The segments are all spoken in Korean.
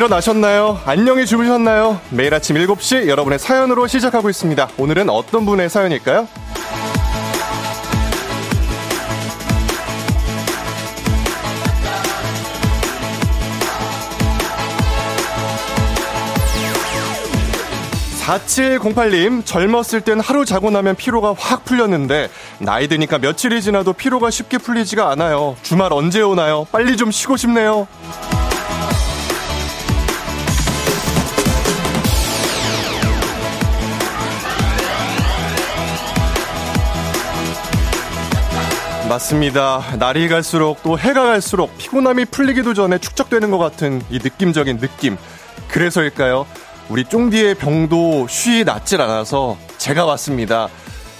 일어나셨나요? 안녕히 주무셨나요? 매일 아침 7시 여러분의 사연으로 시작하고 있습니다. 오늘은 어떤 분의 사연일까요? 4708님, 젊었을 땐 하루 자고 나면 피로가 확 풀렸는데, 나이 드니까 며칠이 지나도 피로가 쉽게 풀리지가 않아요. 주말 언제 오나요? 빨리 좀 쉬고 싶네요. 맞습니다. 날이 갈수록 또 해가 갈수록 피곤함이 풀리기도 전에 축적되는 것 같은 이 느낌적인 느낌. 그래서일까요? 우리 쫑디의 병도 쉬이 낫질 않아서 제가 왔습니다.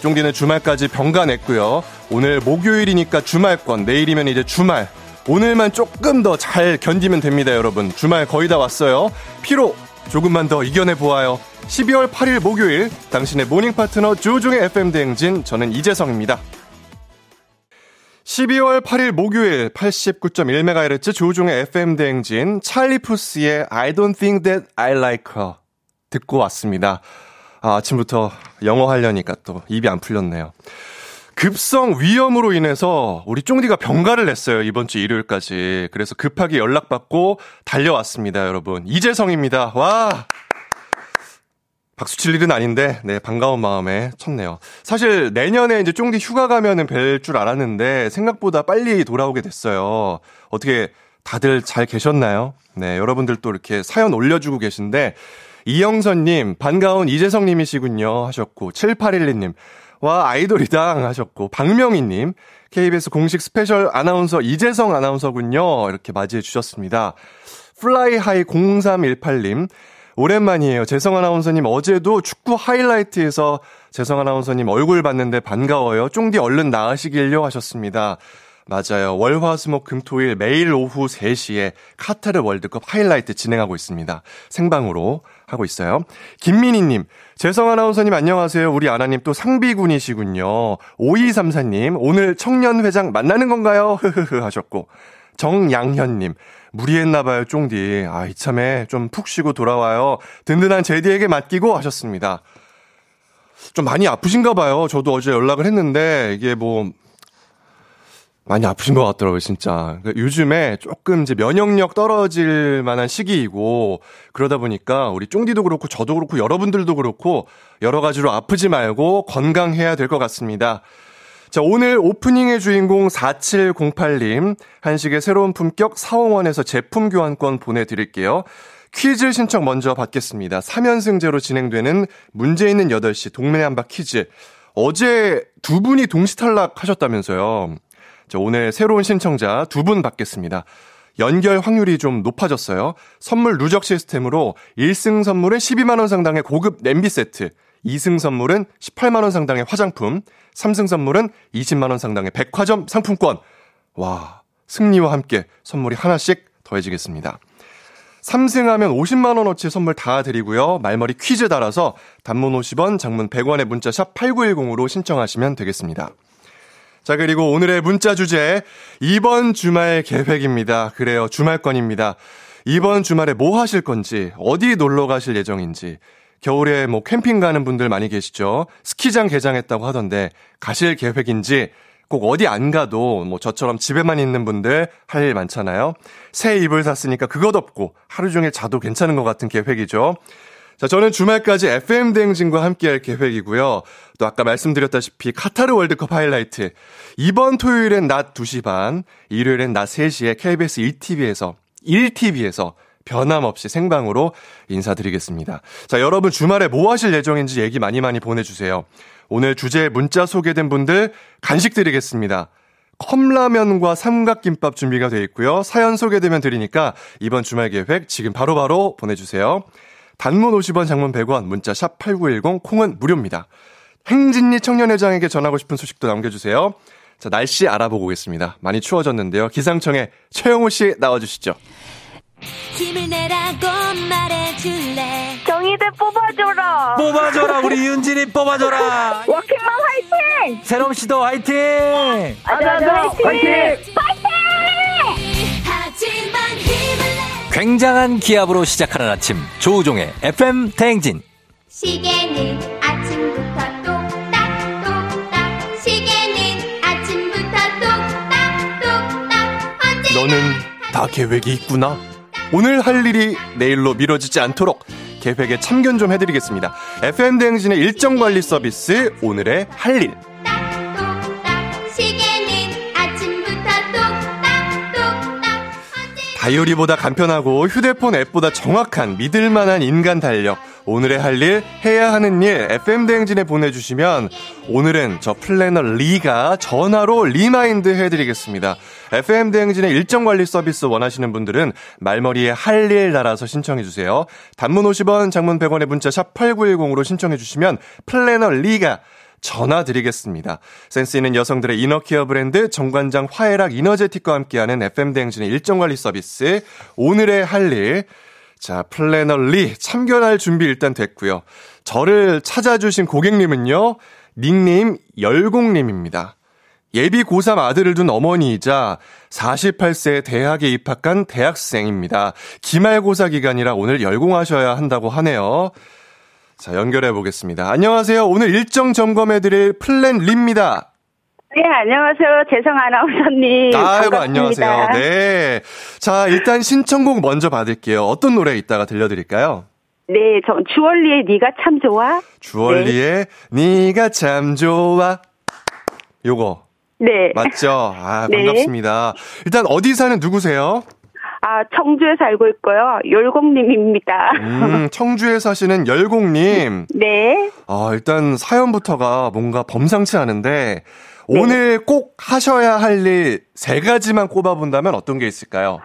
쫑디는 주말까지 병가 냈고요. 오늘 목요일이니까 주말권, 내일이면 이제 주말. 오늘만 조금 더 잘 견디면 됩니다, 여러분. 주말 거의 다 왔어요. 피로 조금만 더 이겨내 보아요. 12월 8일 목요일 당신의 모닝 파트너 조우종의 FM 대행진 저는 이재성입니다. 12월 8일 목요일 89.1MHz 조종의 FM 대행진 찰리 푸스의 I don't think that I like her 듣고 왔습니다. 아, 아침부터 영어 하려니까 또 입이 안 풀렸네요. 급성 위염으로 인해서 우리 쫑디가 병가를 냈어요. 이번 주 일요일까지. 그래서 급하게 연락받고 달려왔습니다, 여러분. 이재성입니다. 와! 박수 칠 일은 아닌데, 네, 반가운 마음에 쳤네요. 사실 내년에 이제 쫑디 휴가 가면은 뵐 줄 알았는데, 생각보다 빨리 돌아오게 됐어요. 어떻게 다들 잘 계셨나요? 네, 여러분들 또 이렇게 사연 올려주고 계신데, 이영선님, 반가운 이재성님이시군요. 하셨고, 7812님, 와, 아이돌이당 하셨고, 박명희님, KBS 공식 스페셜 아나운서 이재성 아나운서군요. 이렇게 맞이해 주셨습니다. 플라이하이 0318님, 오랜만이에요. 재성 아나운서님 어제도 축구 하이라이트에서 재성 아나운서님 얼굴 봤는데 반가워요. 쫑디 얼른 나으시길요 하셨습니다. 맞아요. 월화수목 금토일 매일 오후 3시에 카타르 월드컵 하이라이트 진행하고 있습니다. 생방으로 하고 있어요. 김민희님, 재성 아나운서님 안녕하세요. 우리 아나님 또 상비군이시군요. 5234님, 오늘 청년회장 만나는 건가요? 흐흐흐 하셨고. 정양현님, 무리했나 봐요, 쫑디. 아, 이참에 좀 푹 쉬고 돌아와요. 든든한 제디에게 맡기고 하셨습니다. 좀 많이 아프신가 봐요. 저도 어제 연락을 했는데, 이게 뭐, 많이 아프신 것 같더라고요, 진짜. 그러니까 요즘에 조금 이제 면역력 떨어질 만한 시기이고, 그러다 보니까 우리 쫑디도 그렇고, 저도 그렇고, 여러분들도 그렇고, 여러 가지로 아프지 말고 건강해야 될 것 같습니다. 자, 오늘 오프닝의 주인공 4708님, 한식의 새로운 품격 사홍원에서 제품 교환권 보내드릴게요. 퀴즈 신청 먼저 받겠습니다. 3연승제로 진행되는 문제 있는 8시 동네 한바 퀴즈. 어제 두 분이 동시 탈락하셨다면서요. 자, 오늘 새로운 신청자 두 분 받겠습니다. 연결 확률이 좀 높아졌어요. 선물 누적 시스템으로 1승 선물은 12만원 상당의 고급 냄비 세트, 2승 선물은 18만원 상당의 화장품, 3승 선물은 20만원 상당의 백화점 상품권. 와, 승리와 함께 선물이 하나씩 더해지겠습니다. 3승하면 50만원어치 선물 다 드리고요. 말머리 퀴즈 달아서 단문 50원, 장문 100원의 문자 샵 8910으로 신청하시면 되겠습니다. 자, 그리고 오늘의 문자 주제, 이번 주말 계획입니다. 그래요, 주말권입니다. 이번 주말에 뭐 하실 건지, 어디 놀러 가실 예정인지, 겨울에 뭐 캠핑 가는 분들 많이 계시죠? 스키장 개장했다고 하던데, 가실 계획인지, 꼭 어디 안 가도 뭐 저처럼 집에만 있는 분들 할 일 많잖아요. 새 이불 샀으니까 그것 없고 하루 종일 자도 괜찮은 것 같은 계획이죠. 자, 저는 주말까지 FM 대행진과 함께 할 계획이고요. 또 아까 말씀드렸다시피 카타르 월드컵 하이라이트. 이번 토요일엔 낮 2시 반, 일요일엔 낮 3시에 KBS 1TV에서, 1TV에서 변함없이 생방으로 인사드리겠습니다. 자, 여러분 주말에 뭐 하실 예정인지 얘기 많이 많이 보내주세요. 오늘 주제 문자 소개된 분들 간식 드리겠습니다. 컵라면과 삼각김밥 준비가 되어 있고요. 사연 소개되면 드리니까 이번 주말 계획 지금 바로바로 바로 보내주세요. 단문 50원, 장문 100원, 문자 샵 8910, 콩은 무료입니다. 행진리 청년회장에게 전하고 싶은 소식도 남겨주세요. 자, 날씨 알아보고 오겠습니다. 많이 추워졌는데요. 기상청에 최영호 씨 나와주시죠. 힘을 내라고 말해줄래? 정의들 뽑아줘라. 뽑아줘라 우리 윤진이 뽑아줘라. 워킹맘 화이팅! 새롬 씨도 화이팅! 아자아자 화이팅! 화이팅! 굉장한 기압으로 시작하는 아침 조우종의 FM 대행진. 시계는 아침부터 똑딱똑딱. 시계는 아침부터 똑딱똑딱. 너는 다 계획이 있구나. 오늘 할 일이 내일로 미뤄지지 않도록 계획에 참견 좀 해드리겠습니다. FM 대행진의 일정 관리 서비스 오늘의 할 일. 다이어리보다 간편하고 휴대폰 앱보다 정확한 믿을만한 인간 달력. 오늘의 할 일, 해야 하는 일, FM 대행진에 보내주시면 오늘은 저 플래너 리가 전화로 remind 해드리겠습니다. FM 대행진의 일정 관리 서비스 원하시는 분들은 말머리에 할 일 달아서 신청해주세요. 단문 50원, 장문 100원의 문자 샵 8910으로 신청해주시면 플래너 리가 전화 드리겠습니다. 센스 있는 여성들의 inner care 브랜드 정관장 화해락 이너제틱과 함께하는 FM대행진의 일정관리 서비스 오늘의 할 일. 자, 플래너 리 참견할 준비 일단 됐고요. 저를 찾아주신 고객님은요. 닉네임 열공님입니다. 예비 고3 아들을 둔 어머니이자 48세 대학에 입학한 대학생입니다. 기말고사 기간이라 오늘 열공하셔야 한다고 하네요. 자, 연결해 보겠습니다. 안녕하세요. 오늘 일정 점검해 드릴 플래너 리입니다. 네, 안녕하세요. 재성 아나운서님. 아이고, 반갑습니다. 안녕하세요. 네. 자, 일단 신청곡 먼저 받을게요. 어떤 노래 이따가 들려드릴까요? 네, 전 주얼리의 네가 참 좋아. 주얼리의 네. 가참 좋아. 요거. 네. 맞죠? 아, 네. 반갑습니다. 일단 어디 사는 누구세요? 아, 청주에 살고 있고요. 열공님입니다. 음, 청주에 사시는 열공님. 네. 아, 일단 사연부터가 뭔가 범상치 않은데, 네. 오늘 꼭 하셔야 할 일 세 가지만 꼽아본다면 어떤 게 있을까요?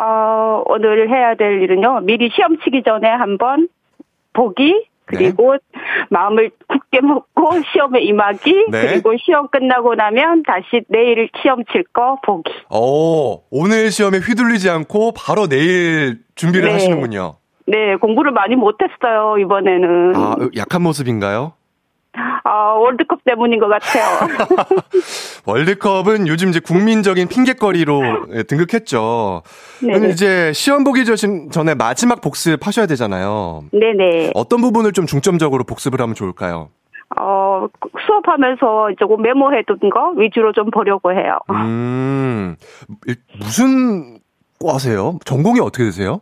어, 오늘 해야 될 일은요. 미리 시험 치기 전에 한번 보기, 그리고 마음을 굳게 먹고 시험에 임하기, 네. 그리고 시험 끝나고 나면 다시 내일 시험 칠 거 보기. 어, 오늘 시험에 휘둘리지 않고 바로 내일 준비를 네. 하시는군요. 네, 공부를 많이 못했어요, 이번에는. 아, 약한 모습인가요? 아, 월드컵 때문인 것 같아요. 월드컵은 요즘 이제 국민적인 핑계거리로 예, 등극했죠. 네네. 그럼 이제 시험 보기 전- 전에 마지막 복습하셔야 되잖아요. 네네. 어떤 부분을 좀 중점적으로 복습을 하면 좋을까요? 어, 수업하면서 조금 메모해둔 거 위주로 좀 보려고 해요. 음, 일- 무슨 과세요? 전공이 어떻게 되세요?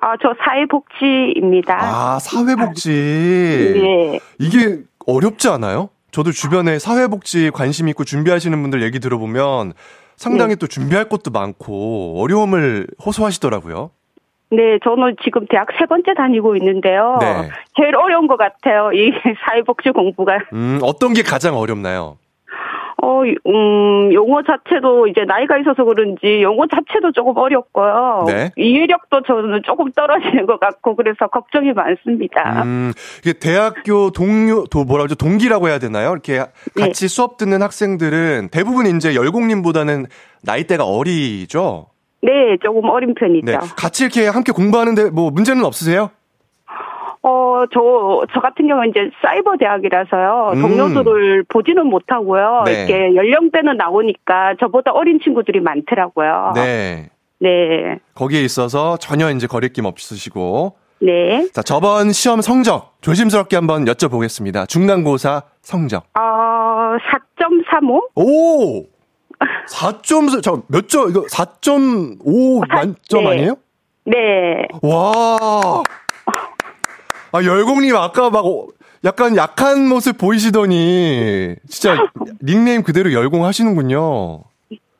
아, 저 사회복지입니다. 아, 사회복지. 네. 이게 어렵지 않아요? 저도 주변에 사회복지 관심 있고 준비하시는 분들 얘기 들어보면 상당히 네. 또 준비할 것도 많고 어려움을 호소하시더라고요. 네, 저는 지금 대학 세 번째 다니고 있는데요. 네. 제일 어려운 것 같아요. 이 사회복지 공부가. 음, 어떤 게 가장 어렵나요? 어, 음, 용어 자체도 이제 나이가 있어서 그런지 용어 자체도 조금 어렵고요. 네. 이해력도 저는 조금 떨어지는 것 같고 그래서 걱정이 많습니다. 음, 이게 대학교 동료, 도 뭐라 그러죠? 동기라고 해야 되나요? 이렇게 네. 같이 수업 듣는 학생들은 대부분 이제 열공님보다는 나이대가 어리죠? 네, 조금 어린 편이죠. 네. 같이 이렇게 함께 공부하는데 뭐 문제는 없으세요? 어, 저, 저 같은 경우는 이제 사이버 대학이라서요. 음. 동료들을 보지는 못하고요. 네. 이렇게 연령대는 나오니까 저보다 어린 친구들이 많더라고요. 네. 네. 거기에 있어서 전혀 이제 거리낌 없으시고. 네. 자, 저번 시험 성적 조심스럽게 한번 여쭤보겠습니다. 중간고사 성적. 어, 4.35? 오! 4점, 저, 몇 점, 이거 4.5 사- 만점 네. 아니에요? 네. 와. 아, 열공님 아까 막 어, 약간 약한 모습 보이시더니 진짜 닉네임 그대로 열공 하시는군요.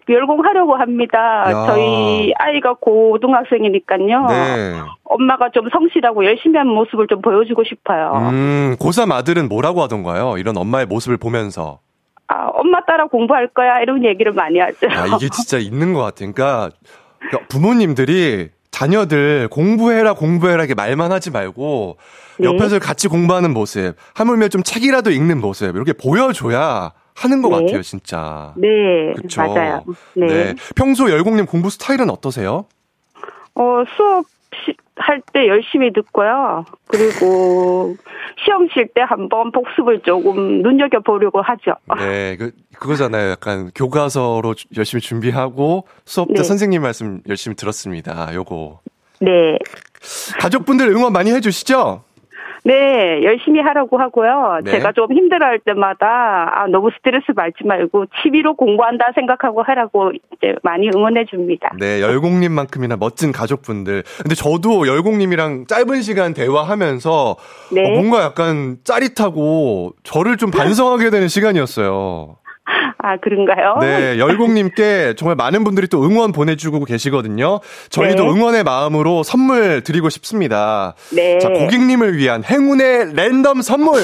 열공하려고 합니다. 야. 저희 아이가 고등학생이니까요. 네. 엄마가 좀 성실하고 열심히 한 모습을 좀 보여주고 싶어요. 음, 고3 아들은 뭐라고 하던가요? 이런 엄마의 모습을 보면서. 아, 엄마 따라 공부할 거야. 이런 얘기를 많이 하죠. 아, 이게 진짜 있는 것 같아요. 그러니까 부모님들이 자녀들 공부해라 공부해라 이렇게 말만 하지 말고 네. 옆에서 같이 공부하는 모습, 하물며 좀 책이라도 읽는 모습 이렇게 보여줘야 하는 것 네. 같아요, 진짜. 네, 그쵸? 맞아요. 네. 네. 평소 열공님 공부 스타일은 어떠세요? 어, 수업 할 때 열심히 듣고요. 그리고 시험 칠 때 한번 복습을 조금 눈여겨 보려고 하죠. 네, 그, 그거잖아요. 약간 교과서로 주- 열심히 준비하고 수업 때 네. 선생님 말씀 열심히 들었습니다. 요거. 네. 가족분들 응원 많이 해주시죠? 네, 열심히 하라고 하고요. 네. 제가 좀 힘들어할 때마다 아, 너무 스트레스 받지 말고 취미로 공부한다 생각하고 하라고 이제 많이 응원해 줍니다. 네, 열공님만큼이나 멋진 가족분들. 근데 저도 열공님이랑 짧은 시간 대화하면서 네. 어, 뭔가 약간 짜릿하고 저를 좀 반성하게 되는 시간이었어요. 아, 그런가요? 네, 열공님께 정말 많은 분들이 또 응원 보내주고 계시거든요. 저희도 네. 응원의 마음으로 선물 드리고 싶습니다. 네. 자, 고객님을 위한 행운의 랜덤 선물!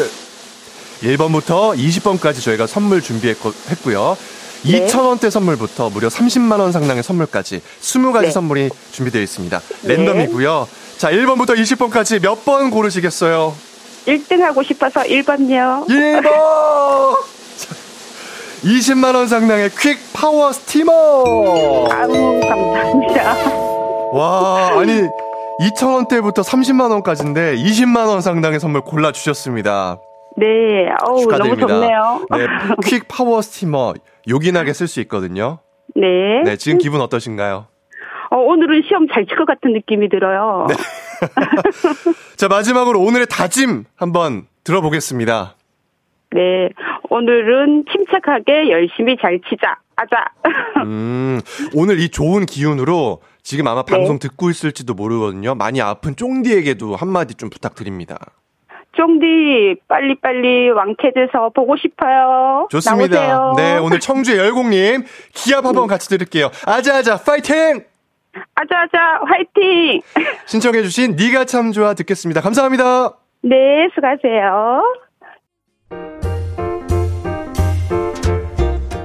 1번부터 20번까지 저희가 선물 준비했고요. 네. 2,000원대 선물부터 무려 30만원 상당의 선물까지 20가지 네. 선물이 준비되어 있습니다. 네. 랜덤이고요. 자, 1번부터 20번까지 몇 번 고르시겠어요? 1등 하고 싶어서 1번요. 1번! 20만 원 상당의 퀵 파워 스티머! 아우, 감사합니다. 와, 아니, 2,000원대부터 30만 원까지인데 20만 원 상당의 선물 골라 주셨습니다. 네, 어우, 너무 축하드립니다. 좋네요. 네, 퀵 파워 스티머 요긴하게 쓸 수 있거든요. 네. 네, 지금 기분 어떠신가요? 어, 오늘은 시험 잘 칠 것 같은 느낌이 들어요. 자, 마지막으로 오늘의 다짐 한번 들어보겠습니다. 네. 오늘은 침착하게 열심히 잘 치자. 아자. 음, 오늘 이 좋은 기운으로 지금 아마 네. 방송 듣고 있을지도 모르거든요. 많이 아픈 쫑디에게도 한마디 좀 부탁드립니다. 쫑디, 빨리빨리 왕쾌돼서 보고 싶어요. 좋습니다. 나오세요. 네, 오늘 청주의 열공님 기합 한번 같이 드릴게요. 아자아자 파이팅! 아자아자, 화이팅! 신청해주신 니가 참 좋아 듣겠습니다. 감사합니다. 네, 수고하세요.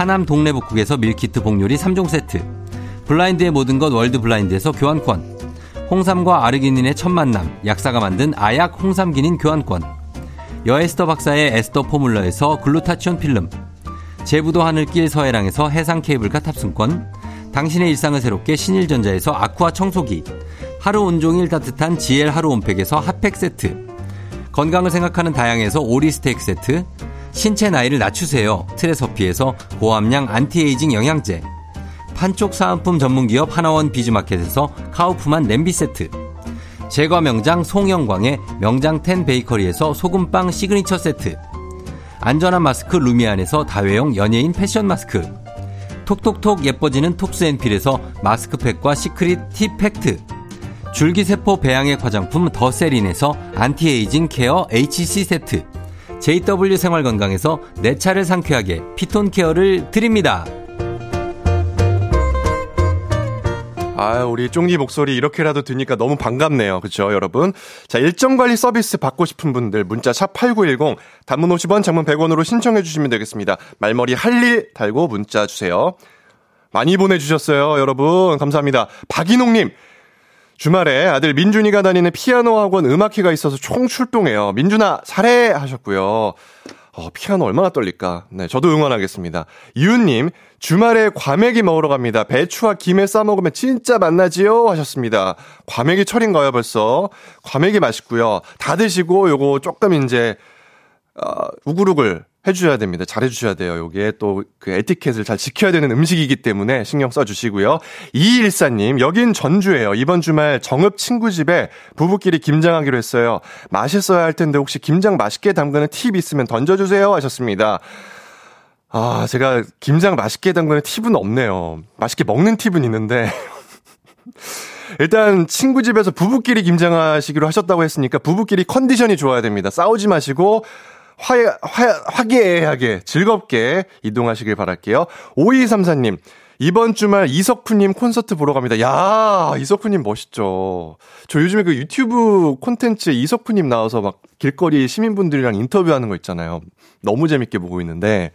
하남 동래북국에서 밀키트 복요리 3종 세트, 블라인드의 모든 것 월드 블라인드에서 교환권, 홍삼과 아르기닌의 첫 만남, 약사가 만든 아약 홍삼기닌 교환권, 여에스더 박사의 에스더 포뮬러에서 글루타치온 필름, 제부도 하늘길 서해랑에서 해상 케이블카 탑승권, 당신의 일상을 새롭게 신일전자에서 아쿠아 청소기, 하루 온종일 따뜻한 GL 하루 온팩에서 핫팩 세트, 건강을 생각하는 다양에서 오리 스테이크 세트, 신체 나이를 낮추세요. 트레서피에서 고함량 안티에이징 영양제, 판촉 사은품 전문기업 하나원 비즈마켓에서 카우프만 냄비 세트, 제과 명장 송영광의 명장텐 베이커리에서 소금빵 시그니처 세트, 안전한 마스크 루미안에서 다회용 연예인 패션 마스크, 톡톡톡 예뻐지는 톡스앤필에서 마스크팩과 시크릿 티 팩트, 줄기세포 배양액 화장품 더세린에서 anti-aging care HC 세트, JW 생활건강에서 내 차를 상쾌하게 피톤 케어를 드립니다. 아, 우리 쫑디 목소리 이렇게라도 듣니까 너무 반갑네요. 그렇죠, 여러분? 자, 일정 관리 서비스 받고 싶은 분들 문자 샵 8910 단문 50원, 장문 100원으로 신청해 주시면 되겠습니다. 말머리 할 일 달고 문자 주세요. 많이 보내 주셨어요, 여러분. 감사합니다. 박인홍 님. 주말에 아들 민준이가 다니는 피아노 학원 음악회가 있어서 총 출동해요. 민준아, 사례 하셨고요. 어, 피아노 얼마나 떨릴까? 네, 저도 응원하겠습니다. 이윤님, 주말에 과메기 먹으러 갑니다. 배추와 김에 싸먹으면 진짜 맛나지요? 하셨습니다. 과메기 철인가요, 벌써? 과메기 맛있고요. 다 드시고, 요거 조금 이제, 어, 우글우글 해주셔야 됩니다. 잘해주셔야 돼요. 요게 또 그 에티켓을 잘 지켜야 되는 음식이기 때문에 신경 써주시고요. 2214님, 여긴 전주예요. 이번 주말 정읍 친구 집에 부부끼리 김장하기로 했어요. 맛있어야 할 텐데 혹시 김장 맛있게 담그는 팁 있으면 던져주세요. 하셨습니다. 아, 제가 김장 맛있게 담그는 팁은 없네요. 맛있게 먹는 팁은 있는데. 일단 친구 집에서 부부끼리 김장하시기로 하셨다고 했으니까 부부끼리 컨디션이 좋아야 됩니다. 싸우지 마시고 화, 화, 화기애애하게 즐겁게 이동하시길 바랄게요. 5234님, 이번 주말 이석훈님 콘서트 보러 갑니다. 야 이석훈님 멋있죠. 저 요즘에 그 유튜브 콘텐츠에 이석훈님 나와서 막 길거리 시민분들이랑 인터뷰하는 거 있잖아요. 너무 재밌게 보고 있는데,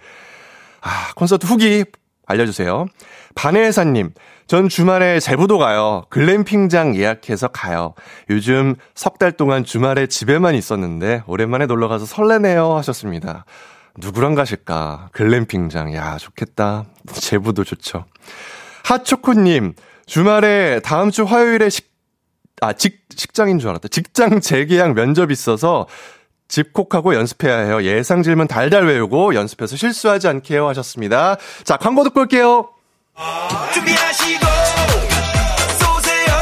아, 콘서트 후기 알려주세요. 반혜사님, 전 주말에 제부도 가요. 글램핑장 예약해서 가요. 요즘 석 달 동안 주말에 집에만 있었는데 오랜만에 놀러 가서 설레네요 하셨습니다. 누구랑 가실까? 글램핑장. 야, 좋겠다. 제부도 좋죠. 하초코님, 주말에 다음 주 화요일에 식, 아, 직, 식장인 줄 알았다. 직장 재계약 면접 있어서 집콕하고 연습해야 해요. 예상 질문 달달 외우고 연습해서 실수하지 않게 요 하셨습니다. 자, 광고 듣고 올게요. 준비하시고 쏘세요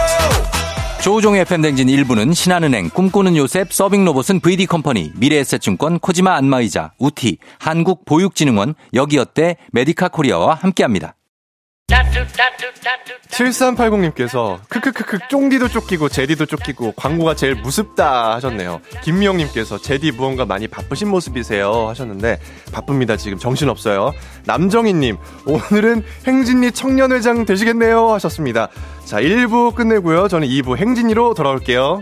조우종의 FM댕진 1부는 신한은행, 꿈꾸는 요셉, 서빙로봇은 VD컴퍼니, 미래에셋증권, 코지마 안마의자, 우티, 한국보육진흥원, 여기어때, 메디카 코리아와 함께합니다. 7380님께서 크크크크 쫑디도 쫓기고 제디도 쫓기고 광고가 제일 무섭다 하셨네요. 김미영님께서 제디 무언가 많이 바쁘신 모습이세요 하셨는데 바쁩니다 지금 정신없어요. 남정희님 오늘은 행진리 청년회장 되시겠네요 하셨습니다. 자 1부 끝내고요. 저는 2부 행진리로 돌아올게요.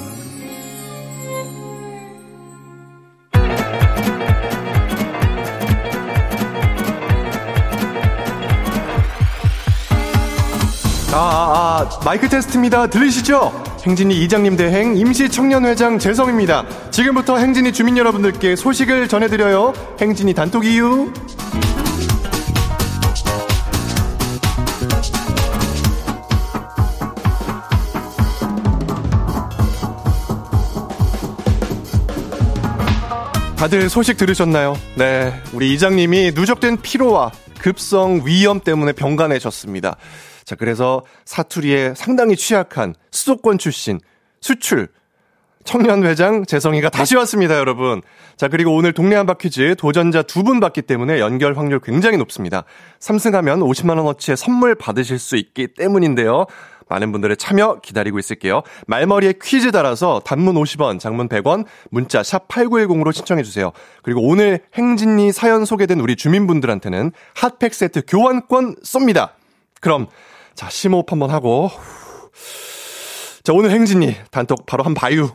아, 아, 아, 마이크 테스트입니다. 들리시죠? 행진이 이장님 대행 임시 청년회장 재성입니다. 지금부터 행진이 주민 여러분들께 소식을 전해드려요. 행진이 단톡 이유. 다들 소식 들으셨나요? 네, 우리 이장님이 누적된 피로와 급성 위염 때문에 병간해졌습니다. 자, 그래서 사투리에 상당히 취약한 수도권 출신 수출 청년 회장 재성이가 다시 왔습니다, 여러분. 자, 그리고 오늘 동네 한바 퀴즈 도전자 두 분 받기 때문에 연결 확률 굉장히 높습니다. 3승하면 50만원어치의 선물 받으실 수 있기 때문인데요. 많은 분들의 참여 기다리고 있을게요. 말머리에 퀴즈 달아서 단문 50원, 장문 100원, 문자 샵 8910으로 신청해 주세요. 그리고 오늘 행진리 사연 소개된 우리 주민분들한테는 핫팩 세트 교환권 쏩니다. 그럼, 자, 심호흡 한번 하고. 자, 오늘 행진리 단톡 바로 한 봐유.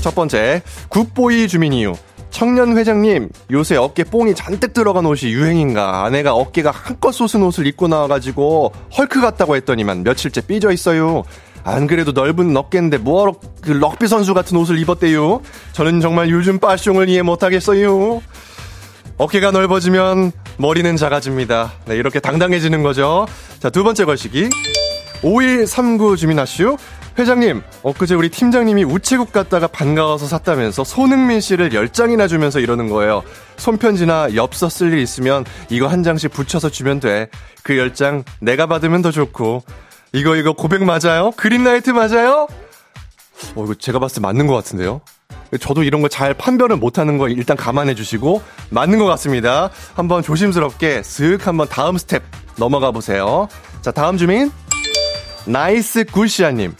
첫 번째, 굿보이 주민 이유. 청년 회장님, 요새 어깨 뽕이 잔뜩 들어간 옷이 유행인가? 아내가 어깨가 한껏 솟은 옷을 입고 나와가지고 헐크 같다고 했더니만 며칠째 삐져 있어요. 안 그래도 넓은 어깨인데 뭐하러 그 럭비 선수 같은 옷을 입었대요? 저는 정말 요즘 빠숑을 이해 못하겠어요. 어깨가 넓어지면 머리는 작아집니다. 네, 이렇게 당당해지는 거죠. 자, 두 번째 걸시기. 5139 주민 아슈. 회장님, 엊그제 우리 팀장님이 우체국 갔다가 반가워서 샀다면서 손흥민 씨를 10장이나 주면서 이러는 거예요. 손편지나 엽서 쓸 일 있으면 이거 한 장씩 붙여서 주면 돼. 그 10장 내가 받으면 더 좋고. 이거, 이거 고백 맞아요? 그린라이트 맞아요? 어, 이거 제가 봤을 때 맞는 것 같은데요? 저도 이런 거 잘 판별을 못하는 거 일단 감안해 주시고 맞는 것 같습니다. 한번 조심스럽게 슥 한번 다음 스텝 넘어가 보세요. 자, 다음 주민 나이스 굴시아님.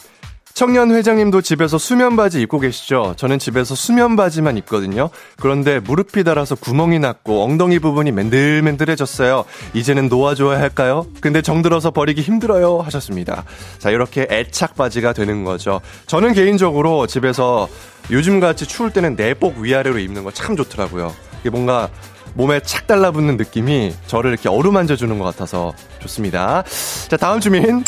청년 회장님도 집에서 수면 바지 입고 계시죠? 저는 집에서 수면 바지만 입거든요. 그런데 무릎이 닳아서 구멍이 났고 엉덩이 부분이 맨들맨들해졌어요. 이제는 놓아줘야 할까요? 근데 정들어서 버리기 힘들어요. 하셨습니다. 자, 이렇게 애착 바지가 되는 거죠. 저는 개인적으로 집에서 요즘같이 추울 때는 내복 위아래로 입는 거 참 좋더라고요. 이게 뭔가 몸에 착 달라붙는 느낌이 저를 이렇게 어루만져 주는 것 같아서 좋습니다. 자, 다음 주민.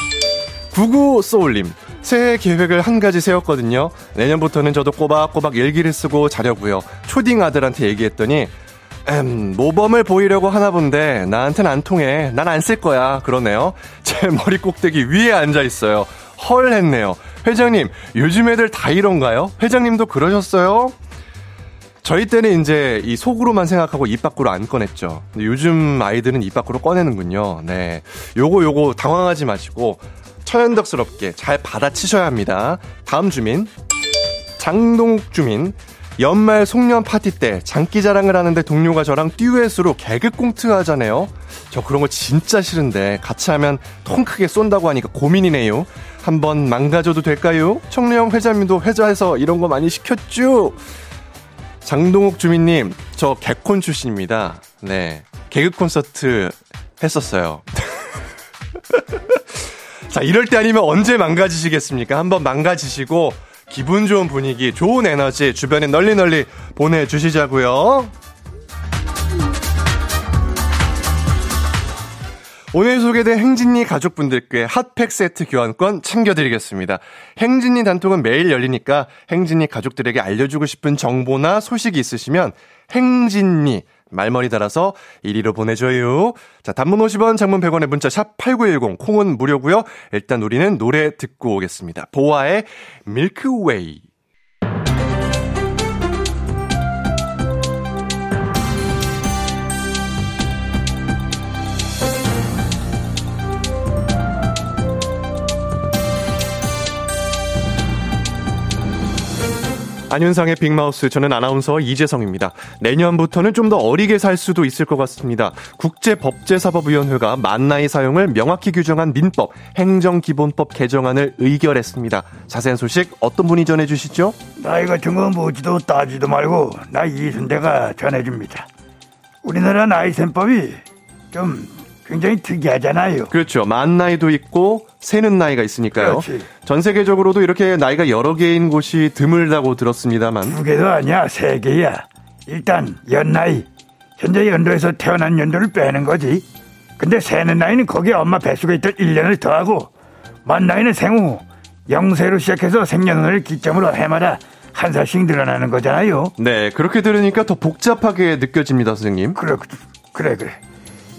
구구 소울님. 새해 계획을 한 가지 세웠거든요. 내년부터는 저도 꼬박꼬박 일기를 쓰고 자려고요. 초딩 아들한테 얘기했더니 음, 모범을 보이려고 하나 본데 나한텐 안 통해. 난 안 쓸 거야. 그러네요. 제 머리 꼭대기 위에 앉아 있어요. 헐 했네요. 회장님, 요즘 애들 다 이런가요? 회장님도 그러셨어요? 저희 때는 이제 이 속으로만 생각하고 입 밖으로 안 꺼냈죠. 근데 요즘 아이들은 입 밖으로 꺼내는군요. 네. 요거 요거 당황하지 마시고 천연덕스럽게 잘 받아치셔야 합니다. 다음 주민. 장동욱 주민. 연말 송년 파티 때 장기 자랑을 하는데 동료가 저랑 듀엣으로 개그 꽁트 하잖아요. 저 그런 거 진짜 싫은데 같이 하면 통 크게 쏜다고 하니까 고민이네요. 한번 망가져도 될까요? 청래형 회장님도 회사에서 이런 거 많이 시켰죠? 장동욱 주민님, 저 개콘 출신입니다. 네. 개그 콘서트 했었어요. 자, 이럴 때 아니면 언제 망가지시겠습니까? 한번 망가지시고, 기분 좋은 분위기, 좋은 에너지 주변에 널리 널리 보내주시자고요. 오늘 소개된 행진이 가족분들께 핫팩 세트 교환권 챙겨드리겠습니다. 행진이 단통은 매일 열리니까 행진이 가족들에게 알려주고 싶은 정보나 소식이 있으시면 행진이 말머리 달아서 1위로 보내줘요. 자, 단문 50원, 장문 100원의 문자 샵 8910, 콩은 무료고요. 일단 우리는 노래 듣고 오겠습니다. 보아의 밀크웨이. 안윤상의 빅마우스 저는 아나운서 이재성입니다. 내년부터는 좀 더 어리게 살 수도 있을 것 같습니다. 국제법제사법위원회가 만 나이 사용을 명확히 규정한 민법 행정기본법 개정안을 의결했습니다. 자세한 소식 어떤 분이 전해주시죠? 나이 같은 거 묻지도 따지도 말고 나 이순대가 전해줍니다. 우리나라 나이 셈법이 좀 굉장히 특이하잖아요. 그렇죠. 만 나이도 있고 세는 나이가 있으니까요. 그렇지. 전 세계적으로도 이렇게 나이가 여러 개인 곳이 드물다고 들었습니다만 두 개도 아니야, 세 개야. 일단 연나이. 현재 연도에서 태어난 연도를 빼는 거지. 근데 세는 나이는 거기에 엄마 뱃속에 있던 1년을 더하고 만 나이는 생후 0세로 시작해서 생년을 기점으로 해마다 한 살씩 늘어나는 거잖아요. 네 그렇게 들으니까 더 복잡하게 느껴집니다, 선생님. 그래, 그래, 그래.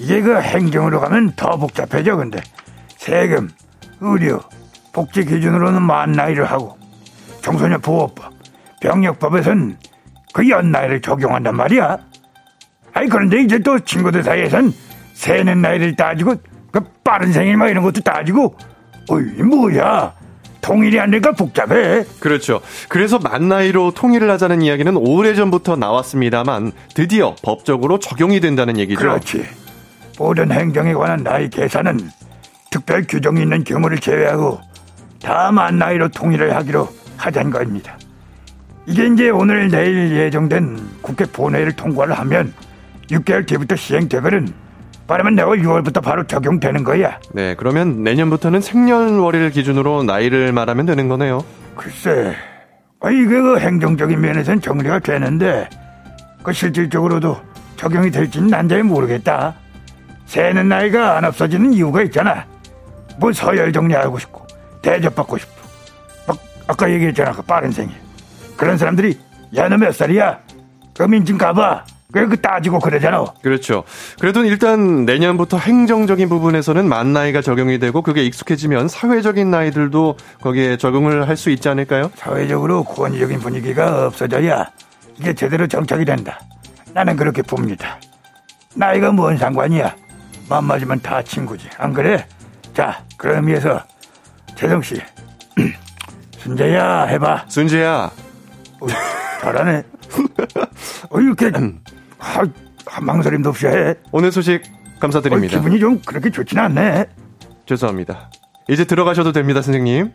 이게 그 행정으로 가면 더 복잡해져, 근데. 세금, 의료, 복지 기준으로는 만 나이를 하고, 청소년 보호법, 병력법에선 그 연나이를 적용한단 말이야. 아니, 그런데 이제 또 친구들 사이에선 세는 나이를 따지고, 그 빠른 생일 막 이런 것도 따지고, 어이, 뭐야. 통일이 안 되니까 복잡해. 그렇죠. 그래서 만 나이로 통일을 하자는 이야기는 오래전부터 나왔습니다만 드디어 법적으로 적용이 된다는 얘기죠. 그렇지. 모든 행정에 관한 나이 계산은 특별 규정이 있는 경우를 제외하고 다만 나이로 통일을 하기로 하자는 겁니다. 이게 이제 오늘 내일 예정된 국회 본회의를 통과를 하면 6개월 뒤부터 시행되거든. 빠르면 내월 6월부터 바로 적용되는 거야. 네, 그러면 내년부터는 생년월일 기준으로 나이를 말하면 되는 거네요. 글쎄, 아, 이게 그 행정적인 면에서는 정리가 되는데 그 실질적으로도 적용이 될지는 난잘 모르겠다. 새는 나이가 안 없어지는 이유가 있잖아. 뭐 서열 정리하고 싶고 대접받고 싶고 막 아까 얘기했잖아 그 빠른 생일 그런 사람들이 야 너 몇 살이야? 그 민증 가봐. 그 따지고 그러잖아. 그렇죠. 그래도 일단 내년부터 행정적인 부분에서는 만 나이가 적용이 되고 그게 익숙해지면 사회적인 나이들도 거기에 적응을 할 수 있지 않을까요? 사회적으로 권위적인 분위기가 없어져야 이게 제대로 정착이 된다. 나는 그렇게 봅니다. 나이가 뭔 상관이야. 맘 맞으면 다 친구지. 안 그래? 자, 그런 의미에서 재성 씨, 순재야 해봐. 순지야, 어, 잘하네. 어, 이렇게 하, 망설임도 없이 해. 오늘 소식 어, 감사드립니다. 기분이 좀 그렇게 좋진 않네. 죄송합니다. 이제 들어가셔도 됩니다, 선생님.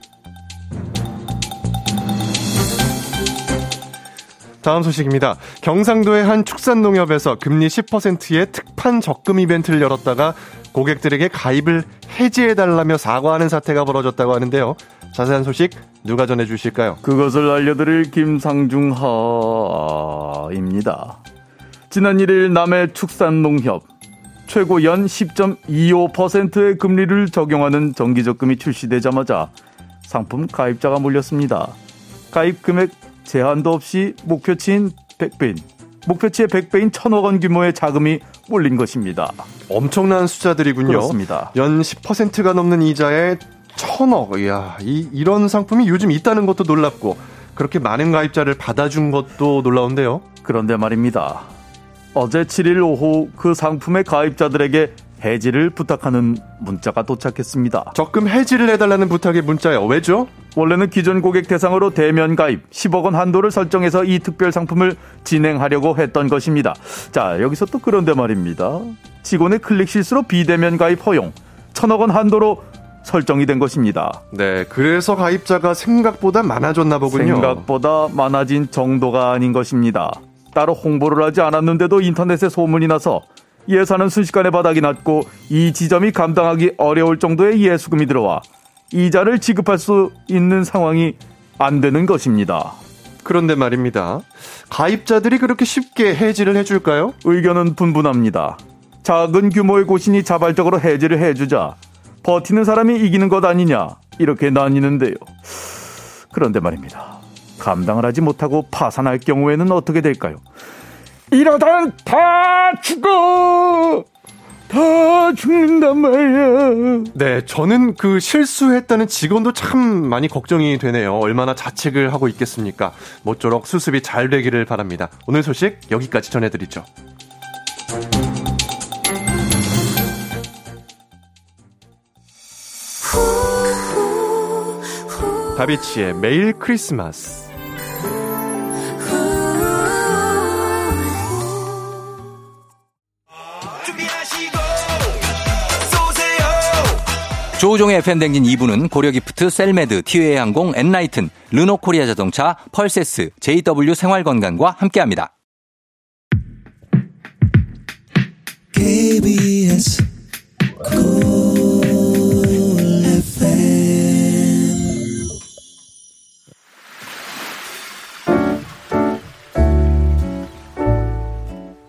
다음 소식입니다. 경상도의 한 축산농협에서 금리 10%의 특판 적금 이벤트를 열었다가 고객들에게 가입을 해지해달라며 사과하는 사태가 벌어졌다고 하는데요. 자세한 소식 누가 전해주실까요? 그것을 알려드릴 김상중하입니다. 지난 1일 남해 축산농협 최고 연 10.25%의 금리를 적용하는 정기적금이 출시되자마자 상품 가입자가 몰렸습니다. 가입 금액 제한도 없이 목표치인 100빈, 목표치의 100배인 천억 원 규모의 자금이 몰린 것입니다. 엄청난 숫자들이군요. 그렇습니다. 연 10%가 넘는 이자에 천억. 이야, 이, 이런 상품이 요즘 있다는 것도 놀랍고, 그렇게 많은 가입자를 받아준 것도 놀라운데요. 그런데 말입니다. 어제 7일 오후 그 상품의 가입자들에게 해지를 부탁하는 문자가 도착했습니다. 적금 해지를 해달라는 부탁의 문자예요. 왜죠? 원래는 기존 고객 대상으로 대면 가입 10억 원 한도를 설정해서 이 특별 상품을 진행하려고 했던 것입니다. 자, 여기서 또 그런데 말입니다. 직원의 클릭 실수로 비대면 가입 허용 천억 원 한도로 설정이 된 것입니다. 네, 그래서 가입자가 생각보다 많아졌나 보군요. 생각보다 많아진 정도가 아닌 것입니다. 따로 홍보를 하지 않았는데도 인터넷에 소문이 나서 예산은 순식간에 바닥이 났고 이 지점이 감당하기 어려울 정도의 예수금이 들어와 이자를 지급할 수 있는 상황이 안 되는 것입니다. 그런데 말입니다. 가입자들이 그렇게 쉽게 해지를 해줄까요? 의견은 분분합니다. 작은 규모의 곳이니 자발적으로 해지를 해주자 버티는 사람이 이기는 것 아니냐 이렇게 나뉘는데요. 그런데 말입니다. 감당을 하지 못하고 파산할 경우에는 어떻게 될까요? 이러다는 다 죽어! 다 죽는단 말이야. 네, 저는 그 실수했다는 직원도 참 많이 걱정이 되네요. 얼마나 자책을 하고 있겠습니까? 모쪼록 수습이 잘 되기를 바랍니다. 오늘 소식 여기까지 전해드리죠. 다비치의 매일 크리스마스. 조우종의 FM대행진 2부는 고려기프트, 셀메드, 티웨이 항공, 엔라이튼, 르노코리아 자동차, 펄세스, JW 생활건강과 함께합니다. KBS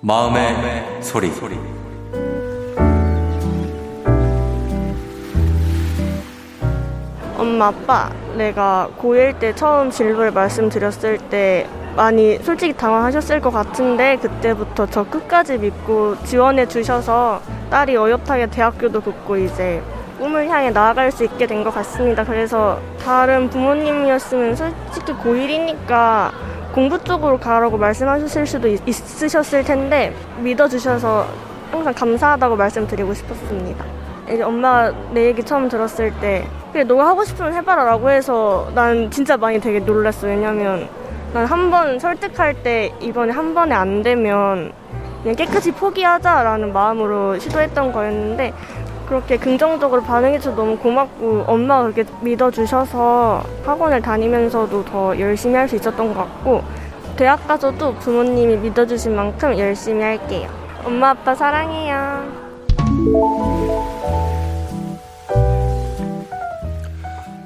마음의 소리. 엄마, 아빠, 내가 고1 때 처음 진로를 말씀드렸을 때 많이 솔직히 당황하셨을 것 같은데 그때부터 저 끝까지 믿고 지원해 주셔서 딸이 어엿하게 대학교도 붙고 이제 꿈을 향해 나아갈 수 있게 된 것 같습니다. 그래서 다른 부모님이었으면 솔직히 고1이니까 공부 쪽으로 가라고 말씀하셨을 수도 있- 있으셨을 텐데 믿어주셔서 항상 감사하다고 말씀드리고 싶었습니다. 엄마가 내 얘기 처음 들었을 때 그래 너가 하고 싶으면 해봐라 라고 해서 난 진짜 많이 되게 놀랐어 왜냐면 난 한 번 설득할 때 이번에 한 번에 안 되면 그냥 깨끗이 포기하자라는 마음으로 시도했던 거였는데 그렇게 긍정적으로 반응해줘서 너무 고맙고 엄마가 그렇게 믿어주셔서 학원을 다니면서도 더 열심히 할 수 있었던 것 같고 대학 가서도 부모님이 믿어주신 만큼 열심히 할게요. 엄마 아빠 사랑해요.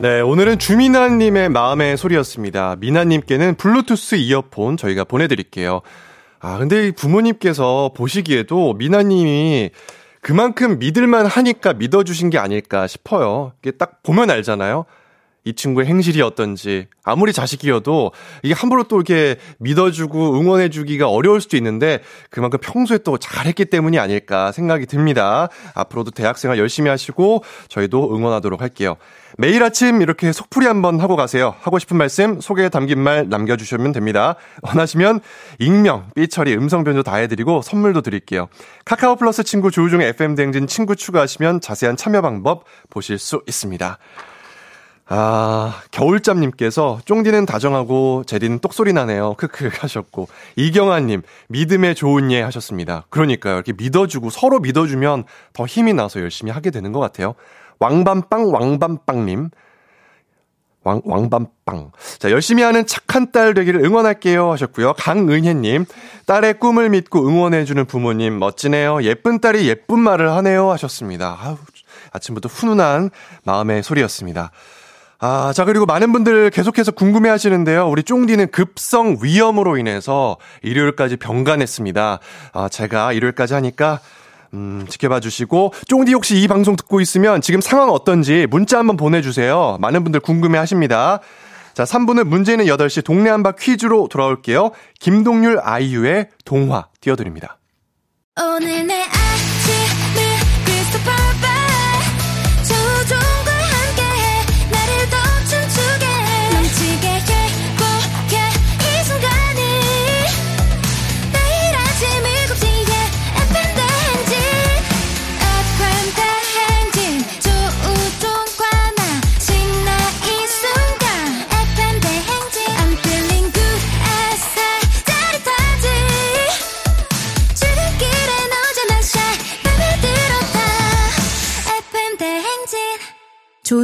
네, 오늘은 주미나님의 마음의 소리였습니다. 미나님께는 블루투스 이어폰 저희가 보내드릴게요. 아, 근데 이 부모님께서 보시기에도 미나님이 그만큼 믿을만 하니까 믿어주신 게 아닐까 싶어요. 이게 딱 보면 알잖아요. 이 친구의 행실이 어떤지 아무리 자식이어도 이게 함부로 또 이렇게 믿어주고 응원해주기가 어려울 수도 있는데 그만큼 평소에 또 잘했기 때문이 아닐까 생각이 듭니다. 앞으로도 대학생활 열심히 하시고 저희도 응원하도록 할게요. 매일 아침 이렇게 속풀이 한번 하고 가세요. 하고 싶은 말씀 소개에 담긴 말 남겨주시면 됩니다. 원하시면 익명, 삐처리, 음성 변조 다 해드리고 선물도 드릴게요. 카카오 플러스 친구 조우종의 FM 대행진 친구 추가하시면 자세한 참여 방법 보실 수 있습니다. 아, 겨울잠님께서 쫑디는 다정하고 제디는 똑소리 나네요. 크크 하셨고 이경아님 믿음의 좋은 예 하셨습니다. 그러니까요. 이렇게 믿어주고 서로 믿어주면 더 힘이 나서 열심히 하게 되는 것 같아요. 왕밤빵 왕밤빵님 왕, 왕밤빵. 자, 열심히 하는 착한 딸 되기를 응원할게요 하셨고요. 강은혜님, 딸의 꿈을 믿고 응원해주는 부모님, 멋지네요. 예쁜 딸이 예쁜 말을 하네요 하셨습니다. 아우, 아침부터 훈훈한 마음의 소리였습니다. 아, 자, 그리고 많은 분들 계속해서 궁금해 하시는데요. 우리 쫑디는 급성 위염으로 인해서 일요일까지 병간했습니다. 아, 제가 일요일까지 하니까 음, 지켜봐 주시고, 쫑디 혹시 이 방송 듣고 있으면 지금 상황 어떤지 문자 한번 보내주세요. 많은 분들 궁금해 하십니다. 자, 3부는 문제는 8시 동네 한바 퀴즈로 돌아올게요. 김동률 아이유의 동화 띄워드립니다. 오늘 내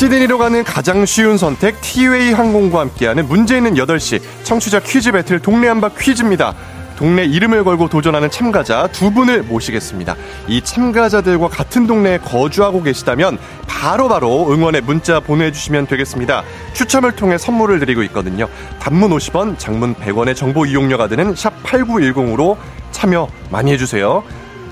시드니로 가는 가장 쉬운 선택 티웨이 항공과 함께하는 문제 있는 8시 청취자 퀴즈 배틀 동네 한바 퀴즈입니다. 동네 이름을 걸고 도전하는 참가자 두 분을 모시겠습니다. 이 참가자들과 같은 동네에 거주하고 계시다면 바로바로 응원의 문자 보내주시면 되겠습니다. 추첨을 통해 선물을 드리고 있거든요. 단문 50원, 장문 100원의 정보 이용료가 드는 샵 8910으로 참여 많이 해주세요.